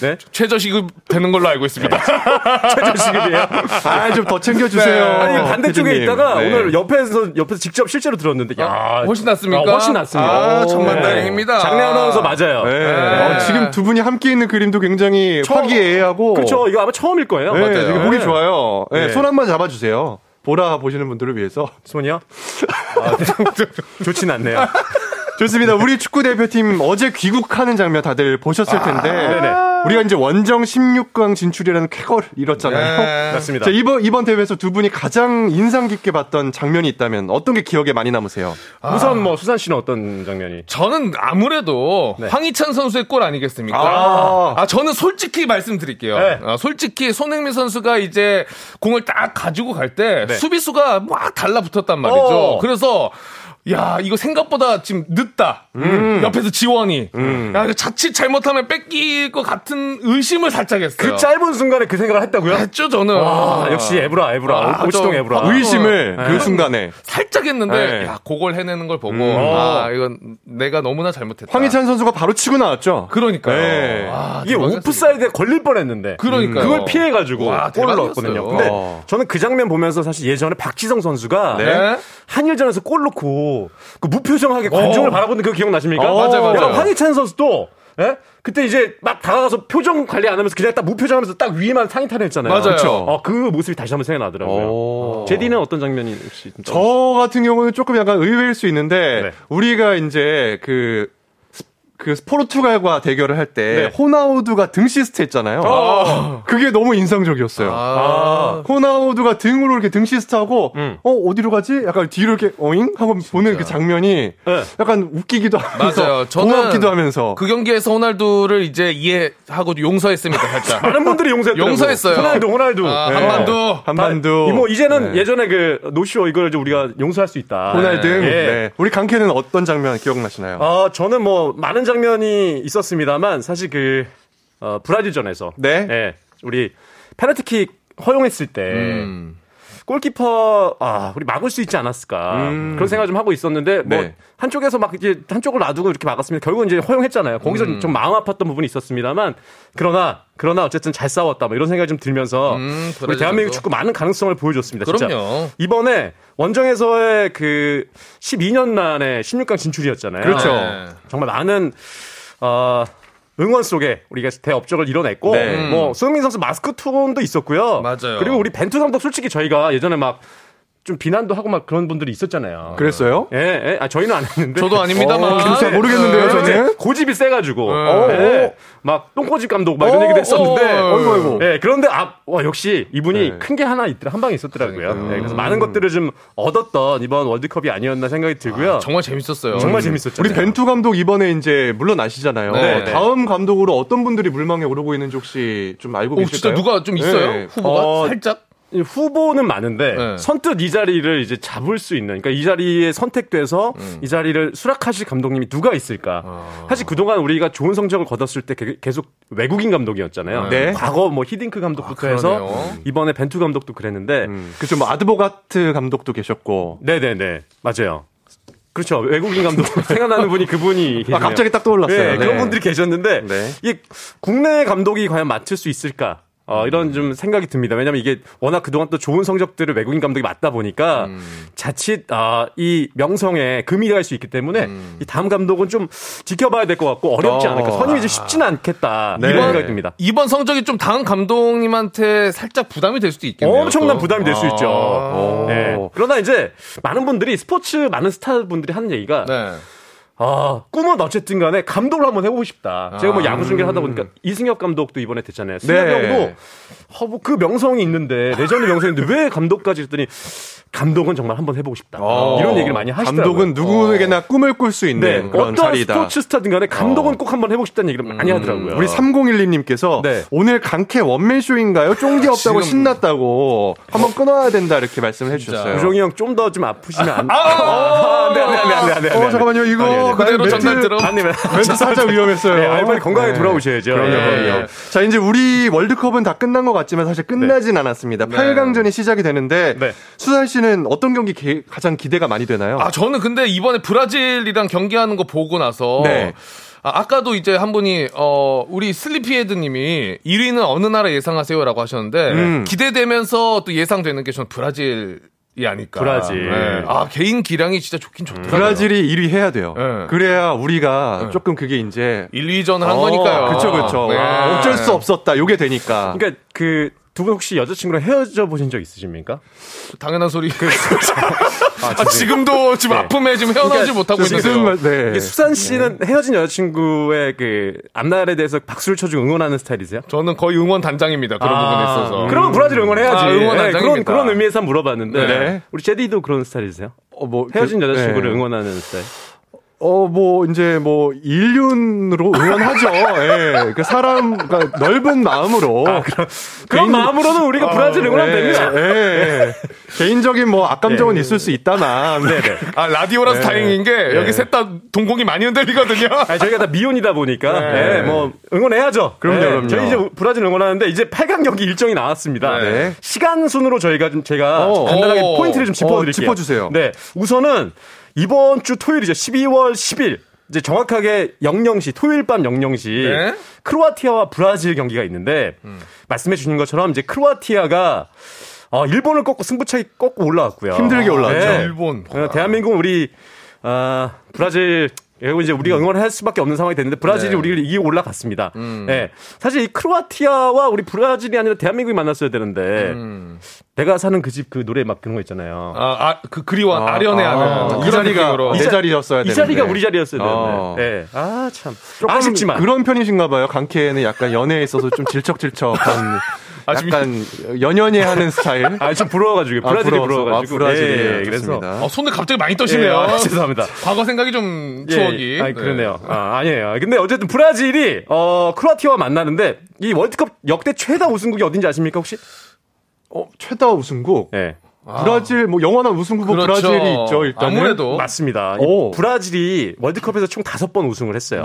네? 최저시급 되는 걸로 알고 있습니다. 최저시급이에요. 아, 좀 더 챙겨주세요. 네. 아니 반대쪽에 피디님. 있다가 네. 오늘 옆에서 옆에서 직접 실제로 들었는데 야 훨씬 낫습니까? 아, 훨씬 낫습니다. 아, 정말 네. 다행입니다. 장례 아나운서 맞아요. 네. 네. 어, 지금 두 분이 함께 있는 그림도 굉장히 처음- 화기애애하고. 그렇죠. 이거 아마 처음일 거예요. 네, 맞아요. 되게 보기 네. 좋아요. 네, 네. 손한 번 잡아주세요. 보라 보시는 분들을 위해서. 손이요? 아, 네. 좋진 않네요. 좋습니다. 우리 축구 대표팀 어제 귀국하는 장면 다들 보셨을 텐데 네네. 우리가 이제 원정 16강 진출이라는 쾌거를 이뤘잖아요. 네. 맞습니다. 자, 이번 이번 대회에서 두 분이 가장 인상 깊게 봤던 장면이 있다면 어떤 게 기억에 많이 남으세요? 우선 뭐 수산 씨는 어떤 장면이? 저는 아무래도 황희찬 선수의 골 아니겠습니까? 아. 아, 저는 솔직히 말씀드릴게요. 네. 아, 솔직히 손흥민 선수가 이제 공을 딱 가지고 갈 때 수비수가 막 달라붙었단 말이죠. 어. 그래서 야 이거 생각보다 지금 늦다. 음. 옆에서 지원이 야 이거 자칫 잘못하면 뺏길 것 같은 의심을 살짝 했어요. 그 짧은 순간에 그 생각을 했다고요? 했죠 저는. 와, 역시 에브라, 에브라. 아, 오치동 저 에브라. 의심을 네. 그 순간에 살짝 했는데 네. 야 그걸 해내는 걸 보고 음. 아 이건 내가 너무나 잘못했다. 황희찬 선수가 바로 치고 나왔죠. 그러니까요. 네. 아, 이게. 오프사이드에 걸릴 뻔 했는데. 그러니까요. 그걸 피해가지고 와, 골을. 넣었거든요. 근데 어. 저는 그 장면 보면서 사실 예전에 박지성 선수가 네. 한일전에서 골 넣고 그 무표정하게 관중을 어. 바라보는 그 기억 나십니까? 어, 맞아요, 맞아요. 황희찬 선수도 예? 그때 이제 막 다가가서 표정 관리 안 하면서 그냥 딱 무표정하면서 딱 위에만 상의탈을 했잖아요. 맞아요. 어, 그 모습이 다시 한번 생각나더라고요. 오. 제디는 어떤 장면이 혹시 좀저 같은 경우는 조금 약간 의외일 수 있는데 네. 우리가 이제 그. 스- 그 스포르투갈과 대결을 할때 네. 호나우두가 등 시스트 했잖아요. 아. 그게 너무 인상적이었어요. 아. 호나우두가 등으로 이렇게 등 시스트하고 음. 어 어디로 가지? 약간 뒤로 이렇게 어잉 하고 보는 그 장면이 네. 약간 웃기기도 하면서 맞아요. 저는 고맙기도 하면서 그 경기에서 호날두를 이제 이해하고 용서했습니다, 살짝. 많은 분들이 용서했더라고요. 용서했어요. 호날두, 호날두. 아, 네. 한반도. 한반도 뭐 이제는 네. 예전에 그 노쇼 이걸 이제 우리가 용서할 수 있다. 호날두 예. 네. 우리 강캐는 어떤 장면 기억나시나요? 어, 저는 뭐 많은 장면이 있었습니다만 사실 그 어, 브라질전에서 네. 예, 우리 페널티킥 허용했을 때 음. 골키퍼 아 우리 막을 수 있지 않았을까 그런 생각 좀 하고 있었는데 뭐 네. 한쪽에서 막 이제 한쪽을 놔두고 이렇게 막았습니다. 결국은 이제 허용했잖아요. 거기서 음. 좀 마음 아팠던 부분이 있었습니다만 그러나 그러나 어쨌든 잘 싸웠다 뭐 이런 생각이 좀 들면서 음, 우리. 대한민국 축구 많은 가능성을 보여줬습니다. 진짜. 그럼요. 이번에 원정에서의 그 12년 만에 16강 진출이었잖아요. 그렇죠. 네. 정말 많은 어, 응원 속에 우리가 대업적을 이뤄냈고 네. 뭐 손흥민 선수 마스크 톤도 있었고요. 맞아요. 그리고 우리 벤투 감독 솔직히 저희가 예전에 막 좀 비난도 하고 막 그런 분들이 있었잖아요. 그랬어요? 예, 예. 아, 저희는 안 했는데. 저도 아닙니다만. 어, 진짜 모르겠는데요, 네, 저는? 이제 고집이 세가지고. 네. 예. 막 똥꼬집 감독 막 이런 어, 얘기도 했었는데. 어, 어이구, 어이구. 예, 그런데 아, 와, 역시 이분이 네. 큰게 하나 있더라. 한 방에 있었더라고요. 예, 그래서 많은 것들을 좀 얻었던 이번 월드컵이 아니었나 생각이 들고요. 정말 재밌었어요. 정말 재밌었죠. 우리 벤투 감독 이번에 이제 물론 아시잖아요. 네, 네. 다음 감독으로 어떤 분들이 물망에 오르고 있는지 혹시 좀 알고 오, 진짜 계실까요? 누가 좀 있어요? 네. 후보가? 어, 살짝? 후보는 많은데 네. 선뜻 이 자리를 이제 잡을 수 있는 그러니까 이 자리에 선택돼서 음. 이 자리를 수락하실 감독님이 누가 있을까? 아. 사실 그동안 우리가 좋은 성적을 거뒀을 때 게- 계속 외국인 감독이었잖아요. 네. 과거 뭐 히딩크 감독부터 아, 해서. 이번에 벤투 감독도 그랬는데 음, 그죠. 뭐 아드보가트 감독도 계셨고. 네네네 맞아요. 그렇죠. 외국인 감독 생각나는 분이 그분이. 아, 갑자기 딱 떠올랐어요. 네, 네. 그런 분들이 계셨는데 네. 이게 국내 감독이 과연 맡을 수 있을까? 어, 이런 좀 생각이 듭니다. 왜냐면 이게 워낙 그동안 또 좋은 성적들을 외국인 감독이 맡다 보니까 자칫 아, 이 명성에 금이 갈 수 있기 때문에 이 다음 감독은 좀 지켜봐야 될 것 같고 어렵지 어. 않을까. 선임이 좀 쉽지는 않겠다. 네. 이런 생각이 듭니다. 이번 성적이 좀 다음 감독님한테 살짝 부담이 될 수도 있겠네요. 엄청난 또. 부담이 될수 아. 있죠. 네. 그러나 이제 많은 분들이 스포츠 많은 스타 분들이 하는 얘기가 네. 아, 꿈은 어쨌든 간에 감독을 한번 해보고 싶다. 제가 뭐 아. 야구 중계를 하다 보니까 이승엽 감독도 이번에 됐잖아요. 네. 승엽 형도 어, 뭐그 명성이 있는데 레전드 명성이 있는데 왜 감독까지 했더니 감독은 정말 한번 해보고 싶다. 어. 이런 얘기를 많이 하시더라고요. 감독은 누구에게나 꿈을 꿀 수 있는 네, 그런 어떤 자리다. 스포츠 스타든 간에 감독은 꼭 한번 해보고 싶다는 얘기를 많이 하더라고요. 우리 3012님께서 네. 오늘 강캐 원맨쇼인가요? 쫑디 없다고 지금- 신났다고 한번 끊어야 된다 이렇게 말씀을 해주셨어요. 우정이 형 좀더좀 아프시면 안. 아, 네, 네, 네, 네, 네, 네. 어 잠깐만요 이거 아니, 아니, 그대로 멘트- 전달 들어. 아니, 네. 멘트 살짝 위험했어요. 네, 알바니 건강하게 네. 돌아오셔야죠. 그럼요, 네. 그럼요. 자, 이제 우리 월드컵은 다 끝난 것 같지만 사실 끝나진 않았습니다. 8강전이 시작이 되는데 네. 수산 씨는 어떤 경기 게- 가장 기대가 많이 되나요? 아, 저는 근데 이번에 브라질이랑 경기하는 거 보고 나서. 네. 아, 아까도 이제 한 분이, 어, 우리 슬리피헤드 님이 1위는 어느 나라 예상하세요라고 하셨는데, 음. 기대되면서 또 예상되는 게 저는 브라질 이 아닐까. 브라질. 네. 아, 개인 기량이 진짜 좋긴 좋더라고요. 브라질이 1위 해야 돼요. 네. 그래야 우리가 조금 그게 이제 1, 2전을 한 어, 거니까요. 그쵸, 그쵸. 네. 아, 어쩔 수 없었다. 요게 되니까. 그러니까 그 두분 혹시 여자친구랑 헤어져 보신 적 있으십니까? 당연한 소리. 아, 아, 지금도 지금 아픔에 지금 헤어나지 못하고 있는데요. 네. 수산 씨는 헤어진 여자친구의 그 앞날에 대해서 박수를 쳐주고 응원하는 스타일이세요? 저는 거의 응원 단장입니다. 그런 부분에 있어서. 그러면 브라질 응원해야지. 아, 응원 네, 단장입니다. 그런 그런 의미에서 한번 물어봤는데 네. 우리 제디도 그런 스타일이세요? 어, 뭐, 헤어진 그, 여자친구를 네. 응원하는 스타일. 어, 뭐, 이제 뭐, 인륜으로 응원하죠. 예. 그 사람, 그러니까 넓은 마음으로. 그런 마음으로는 우리가 브라질 응원하면 예, 됩니다. 예, 예. 개인적인 뭐, 악감정은 있을 수 있다만. 네네. 아, 라디오라서 네. 다행인 게 네. 여기 셋 다 동공이 많이 흔들리거든요. 아니, 저희가 다 미혼이다 보니까 네. 네, 뭐 응원해야죠. 그럼요, 네, 그럼요. 저희 이제 브라질 응원하는데 이제 8강 경기 일정이 나왔습니다. 네. 시간 순으로 저희가 좀 제가 어. 간단하게 오. 포인트를 좀 짚어드릴게요. 어, 짚어주세요. 네, 우선은 이번 주 토요일이죠. 12월 10일. 이제 정확하게 00시 토요일 밤 00시 네. 크로아티아와 브라질 경기가 있는데 말씀해 주신 것처럼 이제 크로아티아가 어, 일본을 꺾고 승부차기 꺾고 올라왔고요. 힘들게 올라왔죠. 네. 일본. 어, 대한민국은 우리 아, 브라질 그리고 이제 우리가 응원을 할 수밖에 없는 상황이 됐는데 브라질이 네. 우리를 이기고 올라갔습니다. 음. 네. 사실 이 크로아티아와 우리 브라질이 아니라 대한민국이 만났어야 되는데 음. 내가 사는 그 집그 노래 막 그런 거 있잖아요. 아, 아, 그 그리워 아, 아련해 아, 하는 이 자리가 자- 자리였어야 이. 자리가 우리 자리였어야 어. 되는데. 네. 아 참. 아쉽지만. 그런 편이신가 봐요. 강케는 약간 연애에 있어서 좀 질척질척한 아, 약간 연연해 하는 스타일. 아, 좀 부러워가지고 아, 브라질이 부러워서. 부러워가지고. 아, 브라질이 네, 그래서 좋습니다. 어, 손을 갑자기 많이 떠시네요. 예, 아, 죄송합니다. 과거 생각이 좀 추억이. 예, 아니, 그러네요. 아, 아니에요. 근데 어쨌든 브라질이, 어, 크로아티아와 만나는데, 이 월드컵 역대 최다 우승국이 어딘지 아십니까, 혹시? 어, 최다 우승국. 네. 브라질 뭐 영원한 우승 후보 그렇죠. 브라질이 있죠. 일단은. 아무래도. 맞습니다. 이 오. 브라질이 월드컵에서 총 다섯 번 우승을 했어요.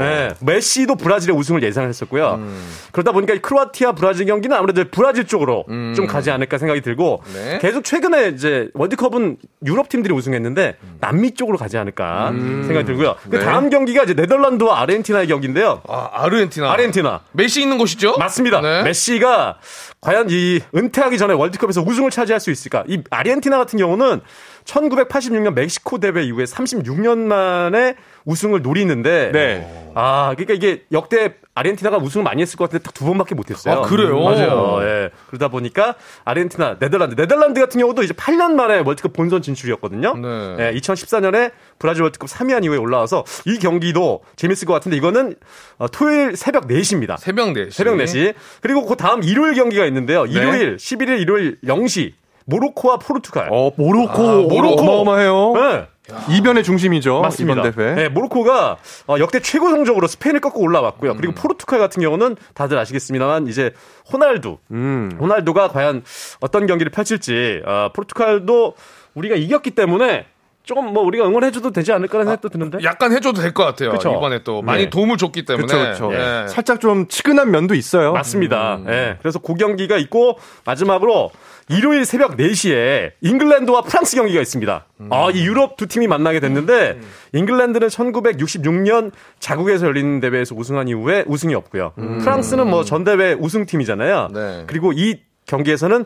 네. 네. 메시도 브라질의 우승을 예상을 했었고요. 음. 그러다 보니까 이 크로아티아 브라질 경기는 아무래도 브라질 쪽으로 음. 좀 가지 않을까 생각이 들고 네. 계속 최근에 이제 월드컵은 유럽 팀들이 우승했는데 남미 쪽으로 가지 않을까 생각이 들고요. 그 네. 다음 경기가 이제 네덜란드와 아르헨티나의 경기인데요. 아, 아르헨티나. 아르헨티나. 메시 있는 곳이죠? 맞습니다. 네. 메시가 과연 이 은퇴하기 전에 월드컵에서 우승을 차지할 수 있을까? 이 아르헨티나 같은 경우는 1986년 멕시코 대회 이후에 36년 만에 우승을 노리는데 네. 아, 그러니까 이게 역대 아르헨티나가 우승을 많이 했을 것 같은데 딱 두 번밖에 못 했어요. 아, 그래요? 맞아요. 예. 그러다 보니까 아르헨티나, 네덜란드, 네덜란드 같은 경우도 이제 8년 만에 월드컵 본선 진출이었거든요. 네. 예, 2014년에 브라질 월드컵 3위한 이후에 올라와서 이 경기도 재밌을 것 같은데 이거는 어, 토요일 새벽 4시입니다. 새벽 4시. 새벽 4시. 그리고 그 다음 일요일 경기가 있는데요. 일요일, 11일 일요일 0시. 모로코와 포르투갈. 어, 모로코. 아, 모로코. 어마어마해요. 네. 이변의 중심이죠. 맞습니다. 이번 대회. 네, 모로코가 어, 역대 최고 성적으로 스페인을 꺾고 올라왔고요. 그리고 포르투갈 같은 경우는 다들 아시겠습니다만 이제 호날두, 음. 호날두가 과연 어떤 경기를 펼칠지 어, 포르투갈도 우리가 이겼기 때문에 조금 뭐 우리가 응원해줘도 되지 않을까라는 생각도 드는데. 약간 해줘도 될 것 같아요. 그쵸? 이번에 또 많이 네. 도움을 줬기 때문에. 그렇죠, 그렇죠. 예. 살짝 좀 치근한 면도 있어요. 맞습니다. 음. 예. 그래서 그 경기가 있고 마지막으로 일요일 새벽 4시에 잉글랜드와 프랑스 경기가 있습니다. 음. 아, 이 유럽 두 팀이 만나게 됐는데 잉글랜드는 1966년 자국에서 열리는 대회에서 우승한 이후에 우승이 없고요. 프랑스는 뭐 전 대회 우승팀이잖아요. 음. 네. 그리고 이 경기에서는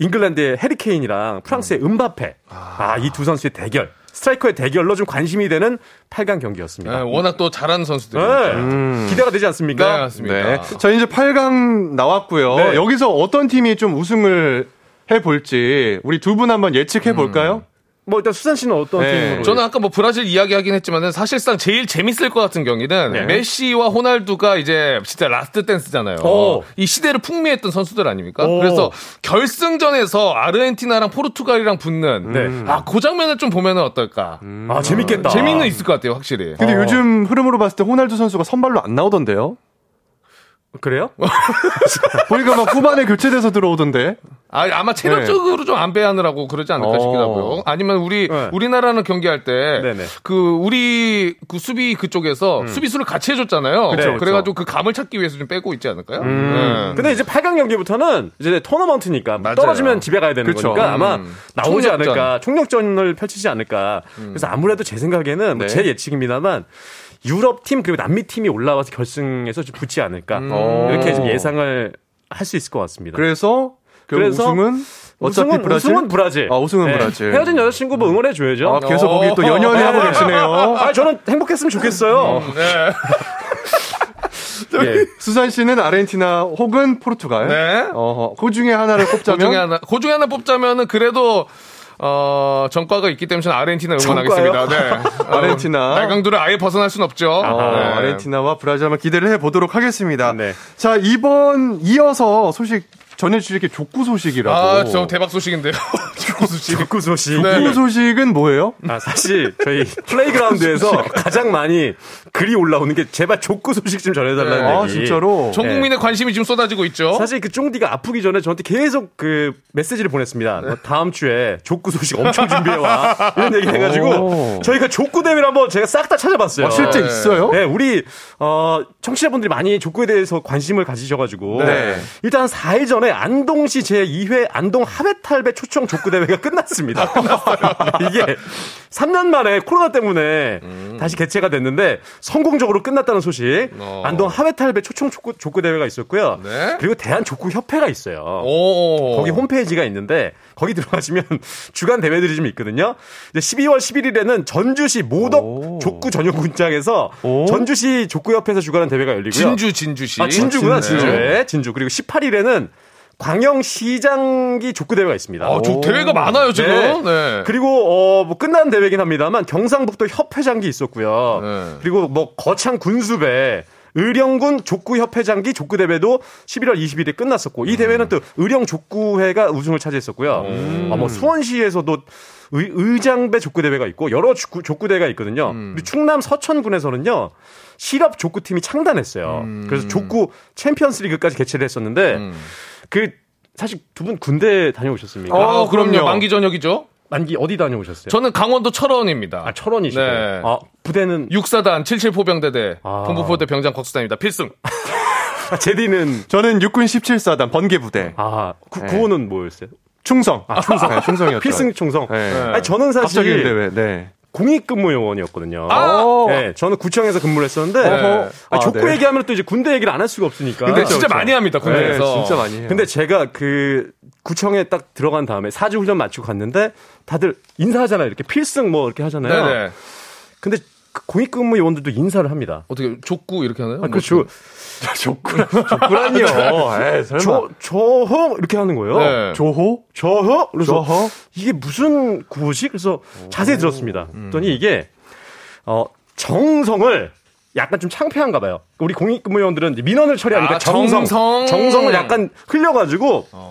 잉글랜드의 해리케인이랑 프랑스의 음바페. 아, 이 두 선수의 대결. 스트라이커의 대결로 좀 관심이 되는 8강 경기였습니다. 예, 워낙 또 잘하는 네. 선수들이니까. 기대가 되지 않습니까? 네, 맞습니다. 네. 자, 이제 8강 나왔고요. 네. 여기서 어떤 팀이 좀 우승을 해볼지 우리 두 분 한번 예측해 볼까요? 뭐 일단 수산 씨는 어떤 네. 팀으로? 저는 아까 뭐 브라질 이야기하긴 했지만은 사실상 제일 재밌을 것 같은 경기는 네. 메시와 호날두가 이제 진짜 last dance잖아요. 오. 이 시대를 풍미했던 선수들 아닙니까? 오. 그래서 결승전에서 아르헨티나랑 포르투갈이랑 붙는 네. 아, 그 장면을 좀 보면은 어떨까? 아, 재밌겠다. 재미는 있을 것 같아요, 확실히. 근데 어. 요즘 흐름으로 봤을 때 호날두 선수가 선발로 안 나오던데요? 그래요? 보니까 막 후반에 교체돼서 들어오던데. 아, 아마 체력적으로 좀 안 배하느라고 그러지 않을까 어. 싶기도 하고요. 아니면 우리 네. 우리나라는 경기할 때. 그 우리 그 수비 그쪽에서 수비수를 같이 해줬잖아요. 그쵸, 그래 가지고 그 감을 찾기 위해서 좀 빼고 있지 않을까요? 음. 네. 근데 이제 8강 경기부터는 이제 토너먼트니까 맞아요. 떨어지면 집에 가야 되는 그쵸. 거니까 아마 음. 나오지 총력전. 음. 않을까. 총력전을 펼치지 않을까. 그래서 아무래도 제 생각에는 뭐 네. 제 예측입니다만 유럽 팀 그리고 남미 팀이 올라와서 결승에서 좀 붙지 않을까. 음. 이렇게 좀 예상을 할 수 있을 것 같습니다. 그래서 결국 그래서 우승은 어차피 우승은, 브라질. 우승은 브라질. 아, 우승은 네. 브라질. 헤어진 여자친구 뭐 응원해 줘야죠. 아, 계속 거기 또 연연해 하고 계시네요. 아, 저는 행복했으면 좋겠어요. 네. 예. 수산 씨는 아르헨티나 혹은 포르투갈. 네. 어허, 그 중에 하나를 꼽자면 그 중에 하나, 그 중에 하나 뽑자면은 그래도 어, 전과가 있기 때문에 저는 아르헨티나 응원하겠습니다. 네. 어, 아르헨티나. 날강도를 아예 벗어날 순 없죠. 어, 네. 아르헨티나와 브라질 한번 기대를 해보도록 하겠습니다. 네. 자, 이번 이어서 소식 전해주실 게 족구 소식이라고. 아, 저 대박 소식인데요. 족구 소식. 족구 소식. 족구 소식은 뭐예요? 아, 사실 저희 플레이그라운드에서 가장 많이 글이 올라오는 게 제발 족구 소식 좀 전해달라는 아, 얘기. 진짜로? 전 국민의 관심이 지금 쏟아지고 있죠. 사실 그 쫑디가 아프기 전에 저한테 계속 그 메시지를 보냈습니다. 너 다음 주에 족구 소식 엄청 준비해와. 이런 얘기 해가지고 오. 저희가 족구 대회를 한번 제가 싹 다 찾아봤어요. 아, 실제 네. 있어요? 네, 우리 어, 청취자분들이 많이 족구에 대해서 관심을 가지셔가지고 네. 일단 4일 전에 안동시 제2회 안동 하회탈배 초청 족구 대회가 끝났습니다. 이게 3년 만에 코로나 때문에 다시 개최가 됐는데 성공적으로 끝났다는 소식. 어. 안동 하회탈배 초청 족구, 족구 대회가 있었고요. 네. 그리고 대한 족구 협회가 있어요. 오. 거기 홈페이지가 있는데 거기 들어가시면 주간 대회들이 좀 있거든요. 이제 12월 11일에는 전주시 모덕 오. 족구 전용 군장에서 오. 전주시 족구 협회에서 주관하는 대회가 열리고요. 진주, 진주시. 아, 진주구나, 네. 진주. 네, 진주. 그리고 18일에는 광양시장기 족구 대회가 있습니다. 아, 저 대회가 많아요, 지금. 네. 네. 그리고 어, 뭐 끝난 대회긴 합니다만 경상북도 협회장기 있었고요. 네. 그리고 뭐 거창 군수배 의령군 족구협회장기 족구대회도 11월 20일에 끝났었고 이 대회는 또 의령 족구회가 우승을 차지했었고요. 아, 뭐 수원시에서도 의, 의장배 족구대회가 있고 여러 족구, 족구대회가 있거든요. 그리고 충남 서천군에서는요. 실업 족구팀이 창단했어요. 그래서 족구 챔피언스 리그까지 개최를 했었는데 그 사실 두 분 군대 다녀오셨습니까? 아, 그럼요. 그럼요. 만기 전역이죠. 만기 어디 다녀오셨어요? 저는 강원도 철원입니다. 아, 철원이시고. 네. 아, 부대는 육사단 77포병대대 아. 동부포대 병장 곽수단입니다. 필승. 아, 제디는 저는 육군 17사단 번개부대. 아, 구, 네. 구호는 뭐였어요? 충성. 아, 충성. 네, 충성이었죠. 필승 충성. 네. 아니, 저는 사실 갑자기 대회. 네. 공익근무 요원이었거든요. 아! 네, 저는 구청에서 근무를 했었는데 어허. 아, 아, 족구 네. 얘기하면 또 이제 군대 얘기를 안 할 수가 없으니까. 근데 그렇죠, 진짜 그렇죠. 많이 합니다, 군대에서. 네, 진짜 많이 해요. 근데 제가 그 구청에 딱 들어간 다음에 사주 훈련 마치고 갔는데 다들 인사하잖아요. 이렇게 필승 뭐 이렇게 하잖아요. 네네. 근데 그 공익근무 요원들도 인사를 합니다. 어떻게 족구 이렇게 하나요? 아, 그렇죠. 족구란, 족구란요. 에이, 설마. 저, 저허 이렇게 하는 거예요. 네. 조호? 저허? 그래서 저허? 이게 무슨 구호지? 그래서 자세히 들었습니다. 그랬더니 이게 어 정성을 약간 좀 창피한가 봐요. 우리 공익근무요원들은 이제 민원을 처리하니까 아, 정성, 정성. 정성을 약간 흘려가지고 정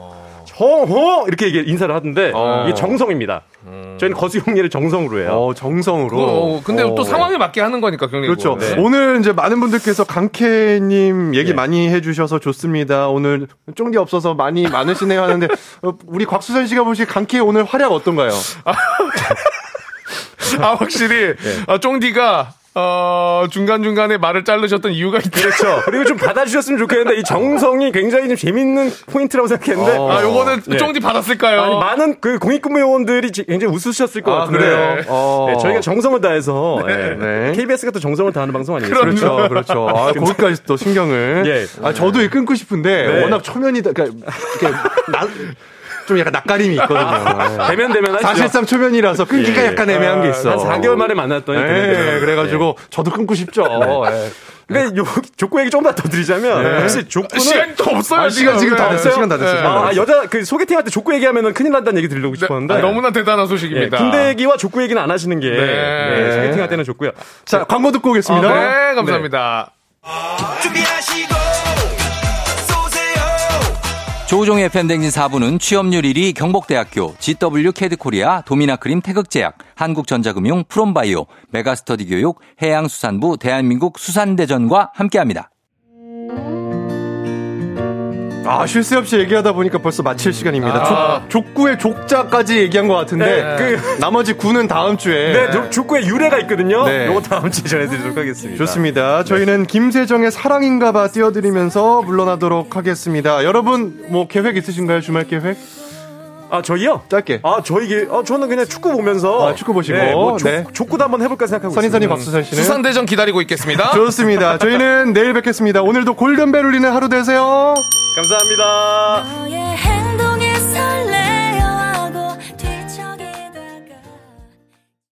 호 이렇게 이게 인사를 하던데 어. 이게 정성입니다. 저희는 거수 경례를 정성으로 해요. 어, 정성으로. 어, 근데 또 어. 상황에 맞게 하는 거니까 경례고. 그렇죠. 네. 오늘 이제 많은 분들께서 강케님 얘기 예. 많이 해주셔서 좋습니다. 오늘 쫑디 없어서 많이 많으시네요 하는데 어, 우리 곽수선 씨가 보실 강케 오늘 활약 어떤가요? 아 확실히 아, 쫑디가 어, 중간중간에 말을 자르셨던 이유가 있다. 그렇죠. 그리고 좀 받아주셨으면 좋겠는데 이 정성이 굉장히 좀 재밌는 포인트라고 생각했는데 아, 요거는 네. 쫑디 받았을까요? 아니, 많은 그 공익근무 요원들이 지- 굉장히 웃으셨을 것 아, 같은데. 그래요? 어. 네, 저희가 정성을 다해서 예. 네. KBS가 또 정성을 다하는 방송 아니겠어요? 그렇죠, 그렇죠. 아, 거기까지 또 신경을. 예. 아, 저도 이 끊고 싶은데 네. 워낙 초면이다. 그러니까 이렇게 나, 좀 약간 낯가림이 있거든요. 대면 대면 하시죠. 사실상 초면이라서 끊기가 예. 약간 애매한 게 있어. 한 4개월 만에 만났더니. 네, 그래가지고 저도 끊고 싶죠. 예. 근데 요 족구 얘기 좀더 드리자면 네. 사실 족구는 시간이 또 없어요. 아, 시간 지금 다 됐어요. 네. 시간 다 됐어요. 네. 시간 다 아. 여자 그 소개팅할 때 족구 얘기하면은 큰일 난다는 얘기 드리려고 싶었는데 아, 너무나 대단한 예, 소식입니다. 군대 얘기와 족구 얘기는 안 하시는 게 네. 네, 소개팅할 때는 좋고요. 자, 광고 듣고 오겠습니다. 네, 감사합니다. 조우종의 FM대행진 4부는 취업률 1위 경복대학교, GW 캐드코리아, 도미나크림 태극제약, 한국전자금융, 프롬바이오, 메가스터디 교육, 해양수산부, 대한민국 수산대전과 함께합니다. 아, 쉴 새 없이 얘기하다 보니까 벌써 마칠 시간입니다. 아. 족, 족구의 족자까지 얘기한 것 같은데, 네, 그, 나머지 구는 다음 주에. 네, 조- 족구의 유래가 있거든요. 네. 요거 다음 주에 전해드리도록 하겠습니다. 좋습니다. 저희는 김세정의 사랑인가봐 띄워드리면서 물러나도록 하겠습니다. 여러분, 뭐, 계획 있으신가요? 주말 계획? 아 저희요? 짧게. 아 저희 아 저는 그냥 축구 보면서 아, 축구 보시고 네, 뭐 조, 네. 족구도 한번 해볼까 생각하고 선인선이 박수선 씨는 수상 대전 기다리고 있겠습니다. 좋습니다. 저희는 내일 뵙겠습니다. 오늘도 골든벨 울리는 하루 되세요. 감사합니다.